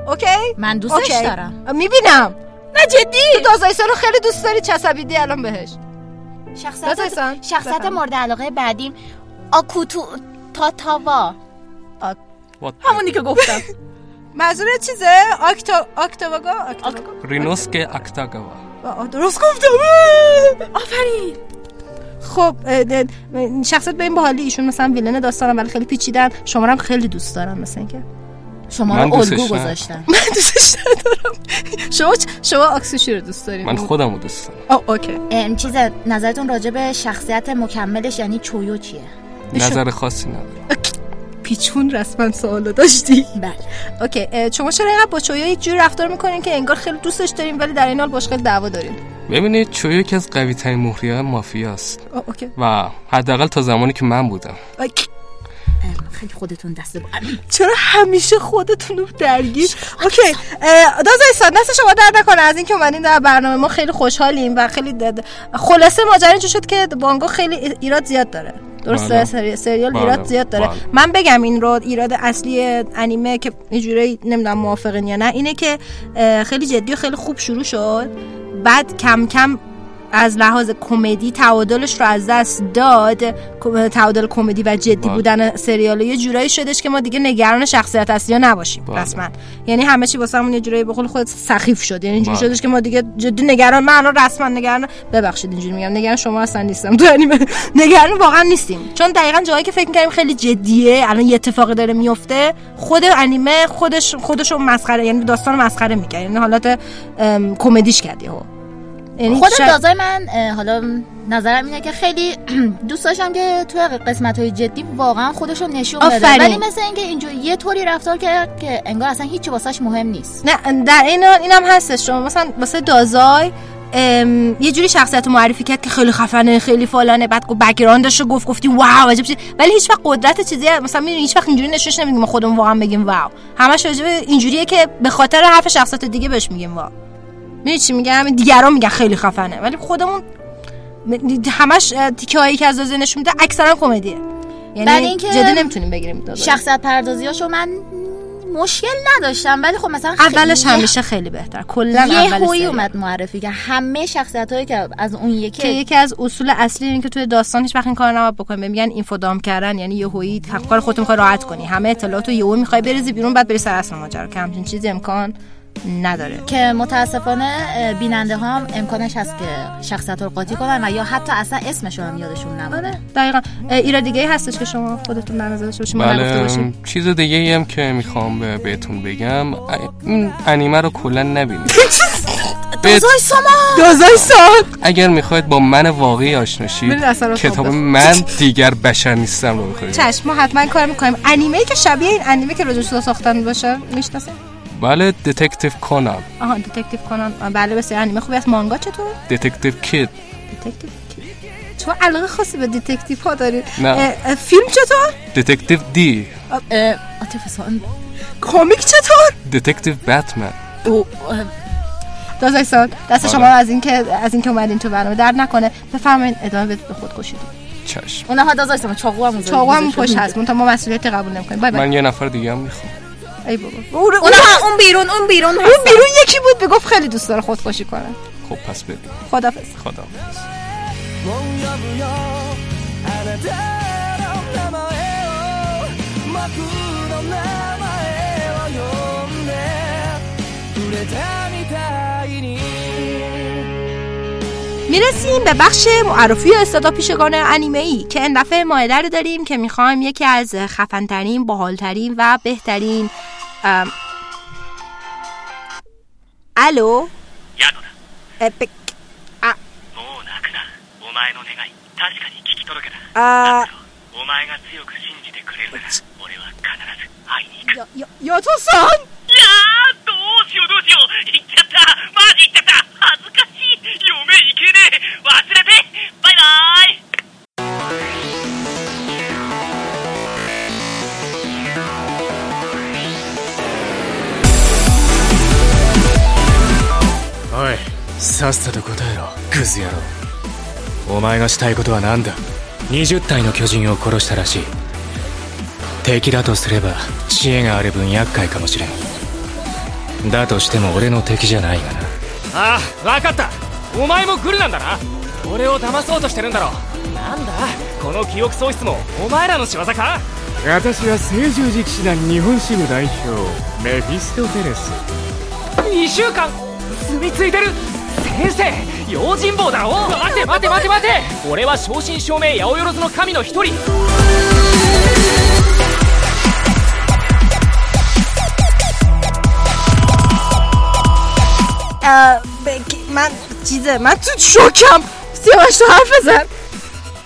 OK؟ من دوستش OK. دارم. می‌بینم. نه جدی. تو دازای سال رو خیلی دوست داری چسبیدی الان بهش؟ شخصیت بفهم. مورد علاقه بعدیم آکوتو تاتاوا. همونی که گفتم. منظور چیزه؟ آکتا آکتاواگا؟ رینوسک اکتاگاوا. آه، درست گفتم. آفرین. خب شخصیت به این باحالی ایشون مثلا ویلن داستانم ولی خیلی پیچیدن. شما هم خیلی دوست دارم مثل اینکه. شما رو الگو. گذاشتن. من دوستش ندارم. شما چ- شما آتسوشی رو دوست دارین من خودم رو دوست دارم. آه OK. ام، چیز نظرتون راجع به شخصیت مکملش یعنی چویا چیه؟ نظر خاصی ندارم. پیچون رسما سوالو داشتی؟ بله. OK شما چرا اینقدر با چویا یک جوری رفتار می‌کنین که انگار خیلی دوستش دارین ولی در این حال باش خیلی دعوا دارین؟ ببینید چویا یکی از قوی ترین مهره های مافیاست OK. و حداقل تا زمانی که من بودم. OK. ام، خیلی خودتون دست با چرا همیشه خودتون رو درگیر OK اه، دازای سان دست شما در نکنه. از اینکه اومدین در برنامه ما خیلی خوشحالیم و خیلی دد... خلاصه ماجرا اینجور شد که بانگو خیلی ایراد زیاد داره. درسته بله. سری... سریال بله، ایراد زیاد داره. بله. من بگم این رو ایراد اصلی انیمه که اینجوری نمی‌دونم موافقین یا نه اینه که خیلی جدی و خیلی خوب شروع شد. بعد کم کم از لحاظ کمدی تعادلش رو از دست داد. تعادل کمدی و جدی بله. بودن سریال یه جورایی شدش که ما دیگه نگران شخصیت اصلی نباشیم بله. رسما. یعنی همه چی واسه همون یه جورایی به قول خود سخیف شد. یعنی اینجوری بله. شدش که ما دیگه جدی نگران من الان رسما نگران ببخشید اینجوری میگم نگران شما اصلا نیستم. تو انیمه نگران واقعا نیستیم. چون دقیقا جایی که فکر می‌کردیم خیلی جدیه الان یه اتفاقی داره میفته خود انیمه خودش خودشو مسخره یعنی داستان مسخره می‌کرد. یعنی حالت ام، کمدیش کرد یهو. خود شاید- دازای من حالا نظرم اینه که خیلی دوست داشتم که توی قسمت های جدی واقعا خودشو نشون بده. ولی مثل اینکه اینجوری یه طوری رفتار کرد که انگار اصلا هیچی واسش مهم نیست. نه در این اینم هستش. شما مثلا واسه دازای ام، یه جوری شخصیت معرفی کرد که خیلی خفنه خیلی فلانه بعد گفت بک‌گراندش رو گفت گفتی واو عجب چیز ولی هیچ وقت قدرت چیزی مثلا می‌دونی هیچ وقت اینجوری نشوش نمیگیم ما خودمون واقعا بگیم واو. همش راجع اینجوریه که به خاطر حرف شخصیت دیگه بهش میگیم واو. می‌دونی چی میگم؟ دیگران میگن خیلی خفنه. ولی خودمون همش تیکه هایی که از دازای نشون میده اکثرا کمدیه. یعنی جدی نمی‌تونیم بگیریم دازای شخصیت پردازیاشو من مشکل نداشتم ولی خب مثلا اولش خیلی- همیشه خیلی بهتر. کلا یه اول هویی سریال. اومد معرفی که همه شخصیت هایی که از اون که یکی یکی از اصول اصلی اینه که توی داستان هیچ وقت این کار نباید بکنی. میگن اینفودام کردن یعنی یهویی کار خودت می‌خوای راحت کنی. همه اطلاعات رو یهو می‌خوای بریزی بیرون بعد بری سر اصل ماجرا. که همچین چیزی امکان نداره. که متاسفانه بیننده ها هم امکانش هست که شخصیت رو قاطی کنن و یا حتی اصلا اسمشون هم یادشون نمونه دقیقا. اه، ایراد دیگه ای هستش که شما خودتون در نظر داشته بله چیز دیگه ای هم که می‌خوام به- بهتون بگم این انیمه رو کلا نبینید. بهت- دازای ساما دازای سال اگر می‌خواید با من واقعی آشناشید کتاب خواب من دیگر بشر نیستم رو بخونید چشم ما حتما کار می‌کنیم. انیمه ای که شبیه این انیمه که راجعش ساختن باشه می‌شناسه بله Detective Conan آها Detective Conan آه، بله بسیار انیمه خوبی از مانگا چطور Detective کید detective تو علاقه خاصی به detective ها داری. نه. اه، اه، فیلم چطور؟ Detective Dee عاطف سان کمیک چطور؟ detective بتمن او دازای سال دست آره. شما از اینکه از اینکه اومدین تو برنامه درد نکنه. بفرمایید ادامه بدید به خود کشید چشم. اونها دازای ساما چاقو هم چاقو هم پشت. هست. منتها ما مسئولیت قبول نمی‌کنیم. من یه نفر دیگه هم می‌خوام. ای بابا اون اون اونها اون بیرون اون بیرون اون بیرون یکی بود بگفت خیلی دوست داره خودکشی کنه خب پس بریم خدافظ خدا もう呼ぶよあなたの名前を僕の名前を呼んでくれたみたいに میرسیم به بخش معرفی استعداد پیشگان انیمه ای که این دفعه مایده رو داریم که میخوایم یکی از خفنترین باحالترین و بهترین ام، الو ヤドだ اه، ب- もう泣くなお前の願い確かに聞き届けた اه، お前が強く信じてくれるなら俺は必ず会いに行く یا- یا- یاتو سان いやーどうしようどうしよう行っちゃったマジ行っちゃった恥ずかしい 嫁行けねえ。忘れて。バイバーイ。おいさっさと答えろクズ野郎。お前がしたいことは何だ？20体の巨人を殺したらしい。敵だとすれば知恵がある分厄介かもしれん。だとしても俺の敵じゃないがな。ああ分かったお前もグルなんだな。俺を騙そうとしてるんだろ。なんだこの記憶喪失も。お前らの仕業か。私は聖十字騎士団日本支部代表メフィストテレス。2週間住み着いてる。先生用心棒だろ。待て待て待て待て。俺は正真正銘八百万の神の一人。あべきま چیزه؟ من تو شوکم سیاوش تو حرف بزن.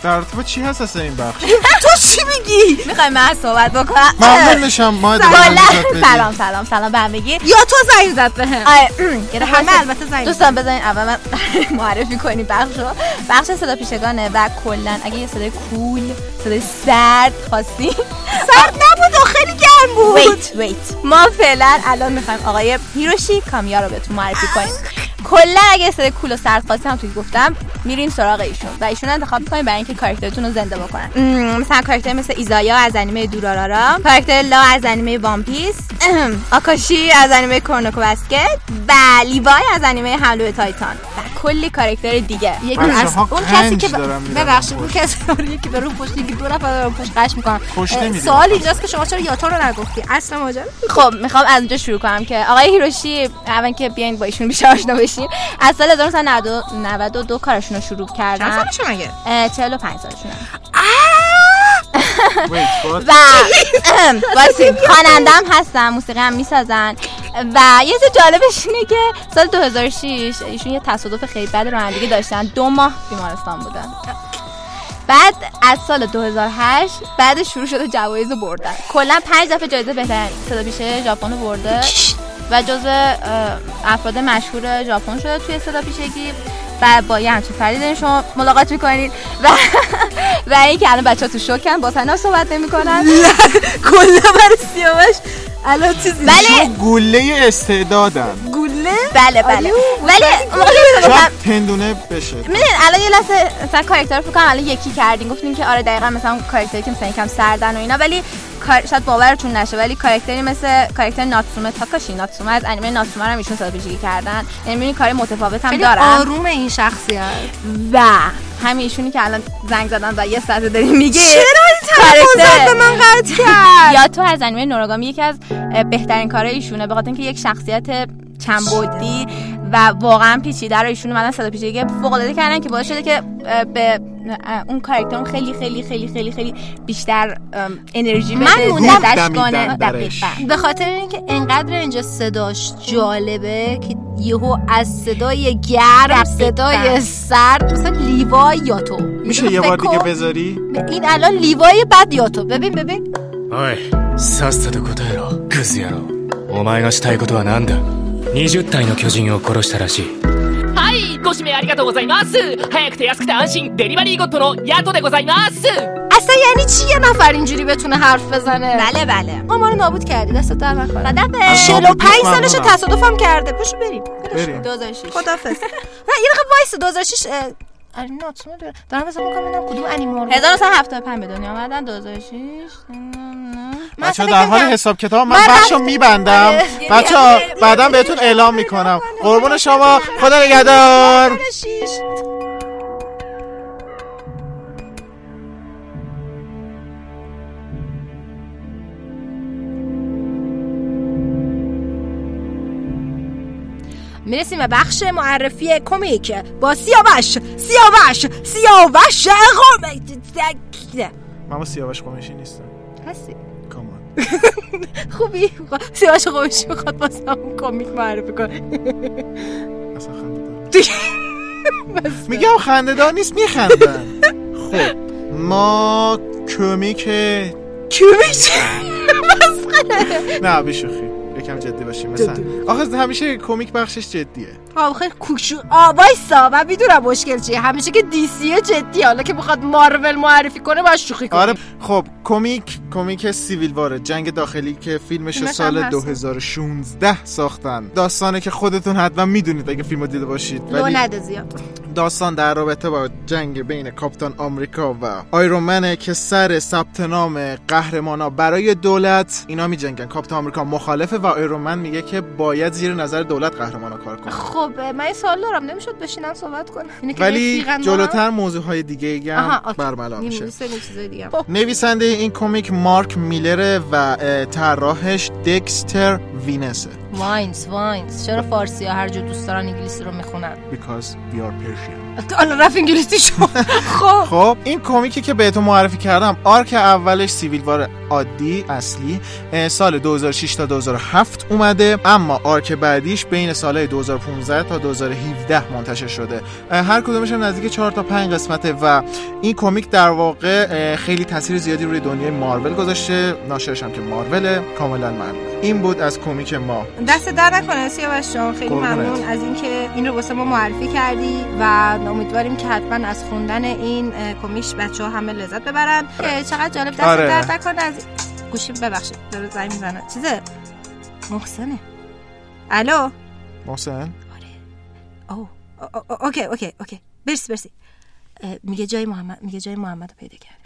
در تو چی هست اصلا این بخش؟ تو چی میگی؟ می‌خوای من صحبت بکنم؟ ممنون میشم ما سلام. سلام سلام سلام به همگی. یا تو زنگ زد به هم یه همه البته زنگ دوستان بذارین اول من معرفی کنیم بخش رو. بخش صدا پیشگان و کلا اگه یه صدای cool صدای سرد خواستی. سرد نبود و خیلی گرم بود. wait wait ما فعلا الان می‌خوایم آقای هیروشی کامیا رو بهتون معرفی کنیم. کلا اگه صدای cool و سرد خواستی هم توی گفتم میریم سراغ ایشون. و ایشون انتخاب می‌کنیم برای اینکه کاراکترتون رو زنده بکنن. مثلا کاراکتر مثل ایزایا از انیمه Durarara. کاراکتر لا از انیمه One Piece. آکاشی از انیمه کورنوکو بسکت و لیوای از انیمه حمله تایتان. و کلی کاراکتر دیگه. یک بچه‌ها از اون کسی که ببخشید اون کسی یکی داره پشت یکی دو نفر پشت قش می‌کنن. سوال اینجاست که شما چرا یاتا رو نگفتی؟ اصلا ماجرا خب می‌خوام از اونجا شروع کنم که آقای هیروشی اول که بیاین با ایشون بیشتر آشنا بشیم از سال 1992 کارشون رو شروع کردن. چند سالشه مگه؟ 45 سالشونه? و واسه خوانندم هستن موسیقی هم می‌سازن. و یه چیز جالبش اینه که سال 2006 ایشون یه تصادف خیلی بد رانندگی داشتن. دو ماه بیمارستان بودن. بعد از سال 2008 بعد شروع شده جوایز رو بردن. کلا پنج دفعه جایزه بهترین صدا پیشه ژاپن رو برده. و جزو افراد مشهور ژاپن شده توی صدا پیشگی. و با یه همچین فردی دارین. شما ملاقات می‌کنید و و اینکه الان بچه ها تو شوکن با تنها صحبت نمی‌کنن. کلا برای سیاوش. الان چیزی ایشون گله استعدادن. گوله؟ بله بله. آلیو، ولی موقعی که تندونه بشه. می‌دونین الان یه لحظه مثلا کاراکتر رو فکر کنم الان یکی کردین. گفتین که آره دقیقا مثلا کاراکتری که مثلا یکم سردن و اینا. ولی شاید باورتون نشه ولی کاراکتری مثل کاراکتر ناتسومه تاکاشی. ناتسومه از انیمه ناتسومه هم ایشون پیشگی کردن. یعنی می‌بینی کار متفاوت هم خیلی دارن. آروم این شخصیت. و همین ایشونی که الان زنگ زدن و یه ساعت داریم میگه چرا این به من قطع کرد؟ یا تو از انیمه نوراگامی یکی از بهترین کارهای ایشونه به خاطر اینکه یک شخصیت چند بعدی و واقعا پیچیده رو ایشون اومدن صدا پیچیدگی فوق العاده کردن که باعث شده که اه، به اه، اون کاراکتر اون خیلی خیلی خیلی خیلی خیلی بیشتر ام، انرژی بده من موندم زندش دمیدن کنه درش. دقیقاً. به خاطر اینکه انقدر اینجا صداش جالبه که یهو از صدای گرم دقیقاً. صدای سرد مثلا لیوای یاتو میشه یه بار دیگه بذاری این الان لیوای بد یاتو ببین ببین おいさっさと答えろクズ野郎お前がしたいことは何だ 20体の巨人を殺したらしいはいご指名ありがとうございます早くて安くて安心デリバリーゴッドのヤトでございます اصلا یعنی چی یه نفر اینجوری بتونه حرف بزنه بله بله ما ما رو نابود کردی دست در نکنه خدافظ 45 ممنونم. سالشه تصادفم کرده پاشو بریم بریم 2006 خدافظ نه یه دقیقه وایس 2006 ناتسومه داره دارم حساب می‌کنم ببینم کدوم انیمه رو 1975 به دنیا آمدن 2006 من بچه اصلا در حال حساب کتاب من من بخش رو رفتم- میبندم. آره. بچه ها بعدا بهتون اعلام می‌کنم. قربون شما. خدا نگهدار. می‌رسیم به بخش معرفی کمیک. با سیاوش سیاوش سیاوش قوم من با سیاوش قمیشی نیستم. هستی؟ کامان خوبی؟ سیاوش خوبش می‌خواد واسه همون کمیک معرفی کنه. میگم خندهدار نیست میخندن. خب ما کمیک کمیک نه. بیشوخی یکم جدی باشیم مثلا. آخه همیشه کمیک بخشش جدیه. آخه کوشو آ وایسا من می‌دونم مشکل چیه. همیشه که دی سی جدی حالا که می‌خواد مارول معرفی کنه باید شوخی کنه. آره خب کمیک کمیک سیویل واره. جنگ داخلی که فیلمش سال هم هست. 2016 ساختن. داستانه که خودتون حتما می‌دونید اگه فیلمو دیده باشید. نده زیاد. داستان در رابطه با جنگ بین کاپیتان آمریکا و آیرون که سر ثبت نام قهرمانا برای دولت اینا می جنگن کاپیتان آمریکا مخالفه و آیرون میگه که باید زیر نظر دولت قهرمانا کار کنه. خب من سوال دارم. نمی‌شد بشینن صحبت کنن که ولی جلوتر موضوع های دیگه هم. برملا این میشه. نویسنده این کمیک مارک میلره و طراحش دکستر وینسه. واینز واینز چرا فارسی ها هر جا دوست دارن انگلیسی رو می‌خونن؟ Because we are Persian. حالا رفت انگلیسی شو. خب. خب این کمیکی که بهتون معرفی کردم arc اولش Civil War عادی اصلی سال 2006 تا 2007 اومده اما arc بعدیش بین سالهای 2015 تا 2017 منتشر شده. هر کدومش هم نزدیک 4 تا 5 قسمته و این کمیک در واقع خیلی تاثیر زیادی روی دنیای مارول گذاشته. ناشرش هم که مارول کاملا معلومه. این بود از کمیک ما. دست در نکنه سیاوش جان. خیلی. ممنون از اینکه این رو واسه ما معرفی کردی و امیدواریم که حتما از خوندن این کمیش بچه ها همه لذت ببرن. که چقدر جالب. دست آره. در نکنه از گوشیم ببخشید. داره زنگ می‌زنه. چیزه؟ محسنه. الو؟ محسن؟ او او- او- اوکی اوکی اوکی. برسی برسی میگه جای محمد میگه جای محمد رو پیدا کردیم.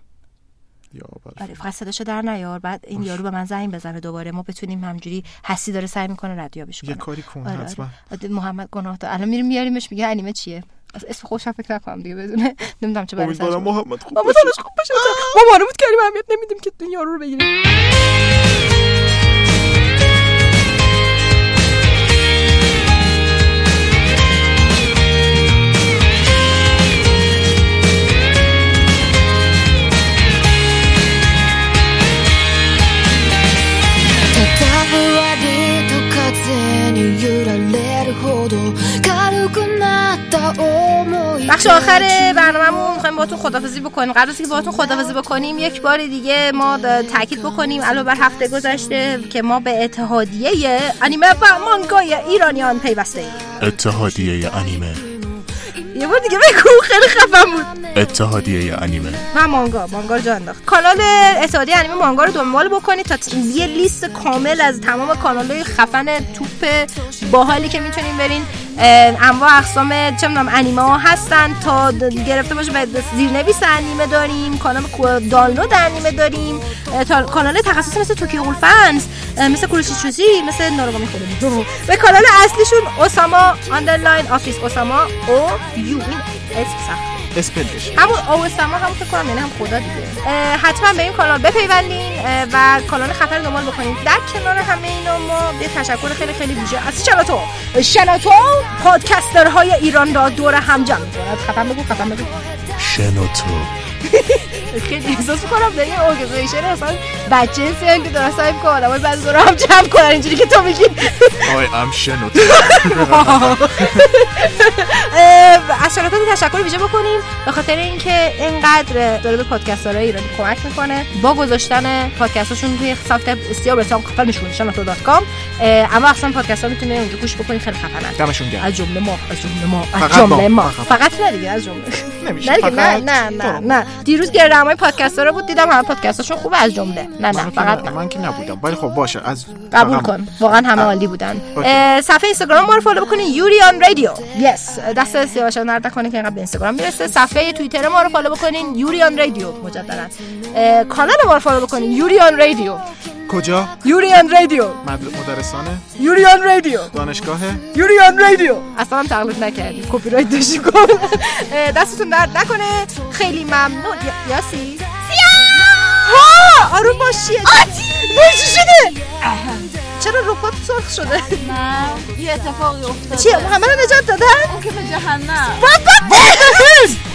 یا آره فقط صداشو در نیار. بعد این یارو به من زنگ بزنه دوباره. ما بتونیم همجوری حسی داره سعی می‌کنه ردیابش کنه یه کاری کن آره، حتما. آره. محمد گناه الان میریم میاریمش میگه انیمه چیه؟ از اسم خوشم فکر نکنم دیگه بدونه نمی‌دونم چه برای امیدوارم محمد خوب. دلش خوب باشه ما بود کردیم اهمیت نمیدیم که یارو رو بگیریم. بخش آخر برنامه‌مون می‌خوایم باهاتون خدافظی بکنیم. قبل از اینکه باهاتون خدافظی بکنیم. یک بار دیگه ما تاکید بکنیم علاوه بر هفته گذشته که ما به اتحادیه انیمه و مانگای ایرانیان پیوسته ایم اتحادیه انیمه. یه بار دیگه بگو خیلی خفن بود. اتحادیه انیمه. و مانگا مانگا رو جا انداخت. کانال اتحادیه انیمه مانگا رو دنبال بکنید تا یه لیست کامل از تمام کانال خفن توپ باحالی که می‌تونین برین. انواع اقسام چه می‌دونم انیمه ها هستن تا گرفته باشه. به زیرنویس انیمه داریم کانال دانلود انیمه داریم. تا کانال تخصصی مثل توکیو فنز مثل کوروشیچوزی مثل ناروگامی خودمون به کانال اصلیشون اوساما underline office اوساما او یو این اسم سخت. spell ش همون اوساما هم فکر کنم یعنی هم خدا دیگه. حتما به این کانال بپیوندین و کانال رو دنبال بکنید در کنار همه اینا ما یه تشکر خیلی خیلی ویژه از شناتو شناتو پادکسترهای ایران را دور هم جمع. می‌کند خفن بگو خفن بگو. شنوتو. خیلی احساس می‌کنم در یه organization اصلا بچه سیان که دارن سعی می‌کنن آدمای بعضی دور هم جمع کنن اینجوری که تو میگی. ام شنوتو اه، از شناتو تشکر ویژه بکنیم به خاطر اینکه اینقدر داره به پادکسترهای ایرانی کمک می‌کنه. با گذاشتن پادکستاشون توی سایت بسیار بسیار خفنشون شناتو dot com اما اصلا پادکست ها می‌تونه اونجا گوش بکنید خیلی خفنن دمشون گرم. از جمله ما از جمله ما از فقط جمله ما. فقط. نه دیگه از جمله. نمیشه نه نه نه نه. دیروز گردهمای پادکست رو بود دیدم همه پادکستاشون خوبه از جمله. نه نه فقط نه- من که نبودم. ولی خب باشه از قبول کن. واقعا همه عالی بودن. صفحه اینستاگرام ما رو follow بکنین یوریان رادیو. yes دست سیاوش درد نکنه که اینقدر به اینستاگرام می‌رسه. صفحه توییتر ما رو follow بکنین یوریان رادیو مجددا. کانال ما رو follow بکنین یوریان رادیو. کجا؟ یوریان رادیو. مدر... مدرسانه؟ یوریان رادیو. دانشگاه؟ یوریان رادیو. اصلا تقلید نکردیم کپی رایت داشتیم دستتون درد نکنه. خیلی ممنون. یا- یاسی؟ ها! آروم باشی. آتی! چی شده. چرا روپات سرخ شده؟ نه. یه اتفاقی افتاده. چیه محمد رو نجات دادن؟ اون که به جهنم. بابا!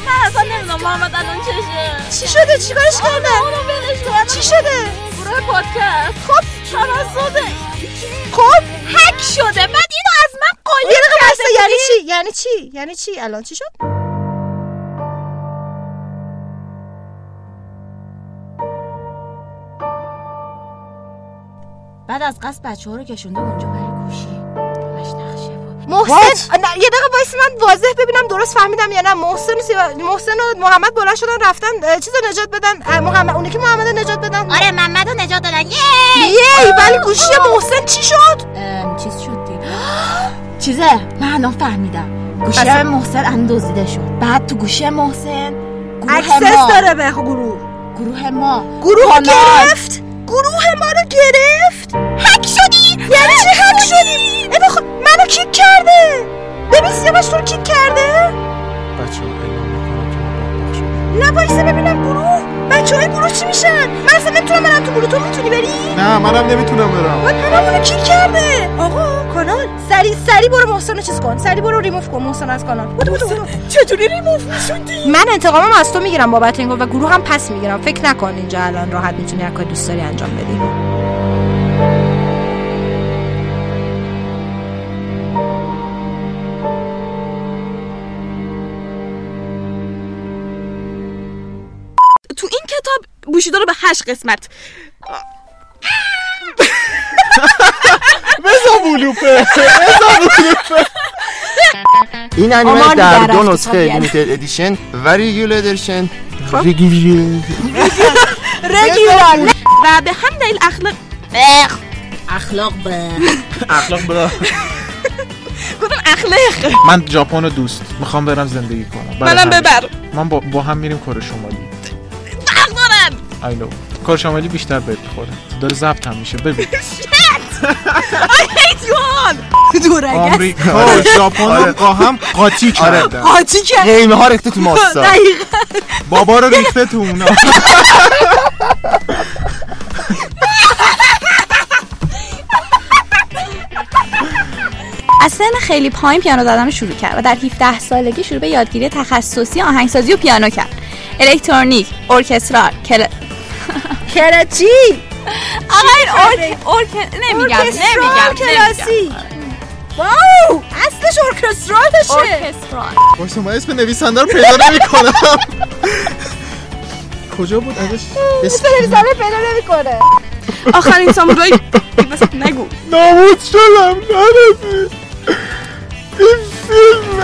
من اصلا نمی‌دونم. محمد الان چشه چی شده؟ چی کارش کردن؟ چی شده؟ گروه پادکست. خب توسط خب هک شده. بعد اینو از من قایم کرده یعنی. چی؟ یعنی چی؟ یعنی چی؟ الان چی شد؟ بعد از قصد بچه ها رو کشونده اونجا برای گوشی. همش نقشه بود. محسن نه، یه دقیقه وایس من واضح ببینم درست فهمیدم یا نه. محسن محسن و محمد بلند شدن رفتن چیز نجات بدن. محمد اونی که محمد نجات بدن. آره محمد دادن یه! یی ولی گوشی محسن چی شد؟ چیز شد چیزه؟ من الان فهمیدم. گوشی محسن الان دزدیده شد. بعد تو گوشی محسن گروه access ما. داره به گروه. گروه ما. گروه. گرفت؟ گروه ما رو گرفت؟ هک شدی! یعنی چی هک شدی. منو کیک کرده؟ ببین سیاوش تو رو کیک کرده؟ بچه نه وایسه ببینم گروه بچه های گروه چی میشن؟ من اصلا نمی‌تونم برم تو گروه. تو می‌تونی بری؟ نه منم نمی‌تونم برم. بعد منم اونو کیک کرده؟ آقا کانال. سری سری برو محسن چیز کن. سری برو ریموف کن محسن از کانال. بودو بودو بودو چطوری ریموف می‌شدی؟ من انتقامم از تو می‌گیرم بابت این و گروه هم پس می‌گیرم. فکر نکن اینجا الان راحت می‌تونی هر کاری دوست داری انجام بدی. بوشیدو رو به هشت قسمت. بزا بلوپه. بزا بلوپه. این انیمه در دو نسخه یعنی. لیمیتد ادیشن و ریگول ادیشن خب. رگیولار و به هم دلیل اخلاق اخلاق به. اخلاق برا گفتم اخلاق؟ من ژاپن رو دوست. می‌خوام برم زندگی کنم. منم. ببر. من با, هم میریم کره شمالی. I know. کره شمالی بیشتر بهت می‌خوره. داره ضبط هم میشه. ببین. I hate you all! دورگه آمریکا و ژاپن رو با هم قاطی کردن. قاطی کرد قیمه ها ریخته تو ماستا. دقیقا. بابا رو ریخته تو اونا. از سن خیلی پایین پیانو زدن رو شروع کرد و در 17 سالگی شروع به یادگیری تخصصی آهنگسازی و پیانو کرد. الکترونیک orchestral کل... کرچی آقا این ارک... ارک... نمیگم orchestral نمیگم کلاسیک wow! اصلش orchestral شه. orchestral. واسه من اسم نویسنده رو پیدا نمی کنم کجا بود ازش؟ اسم نویسنده پیدا نمی‌کنه. آخرین سامورای بس نگو. ناموز شدم نرسی این فیلم.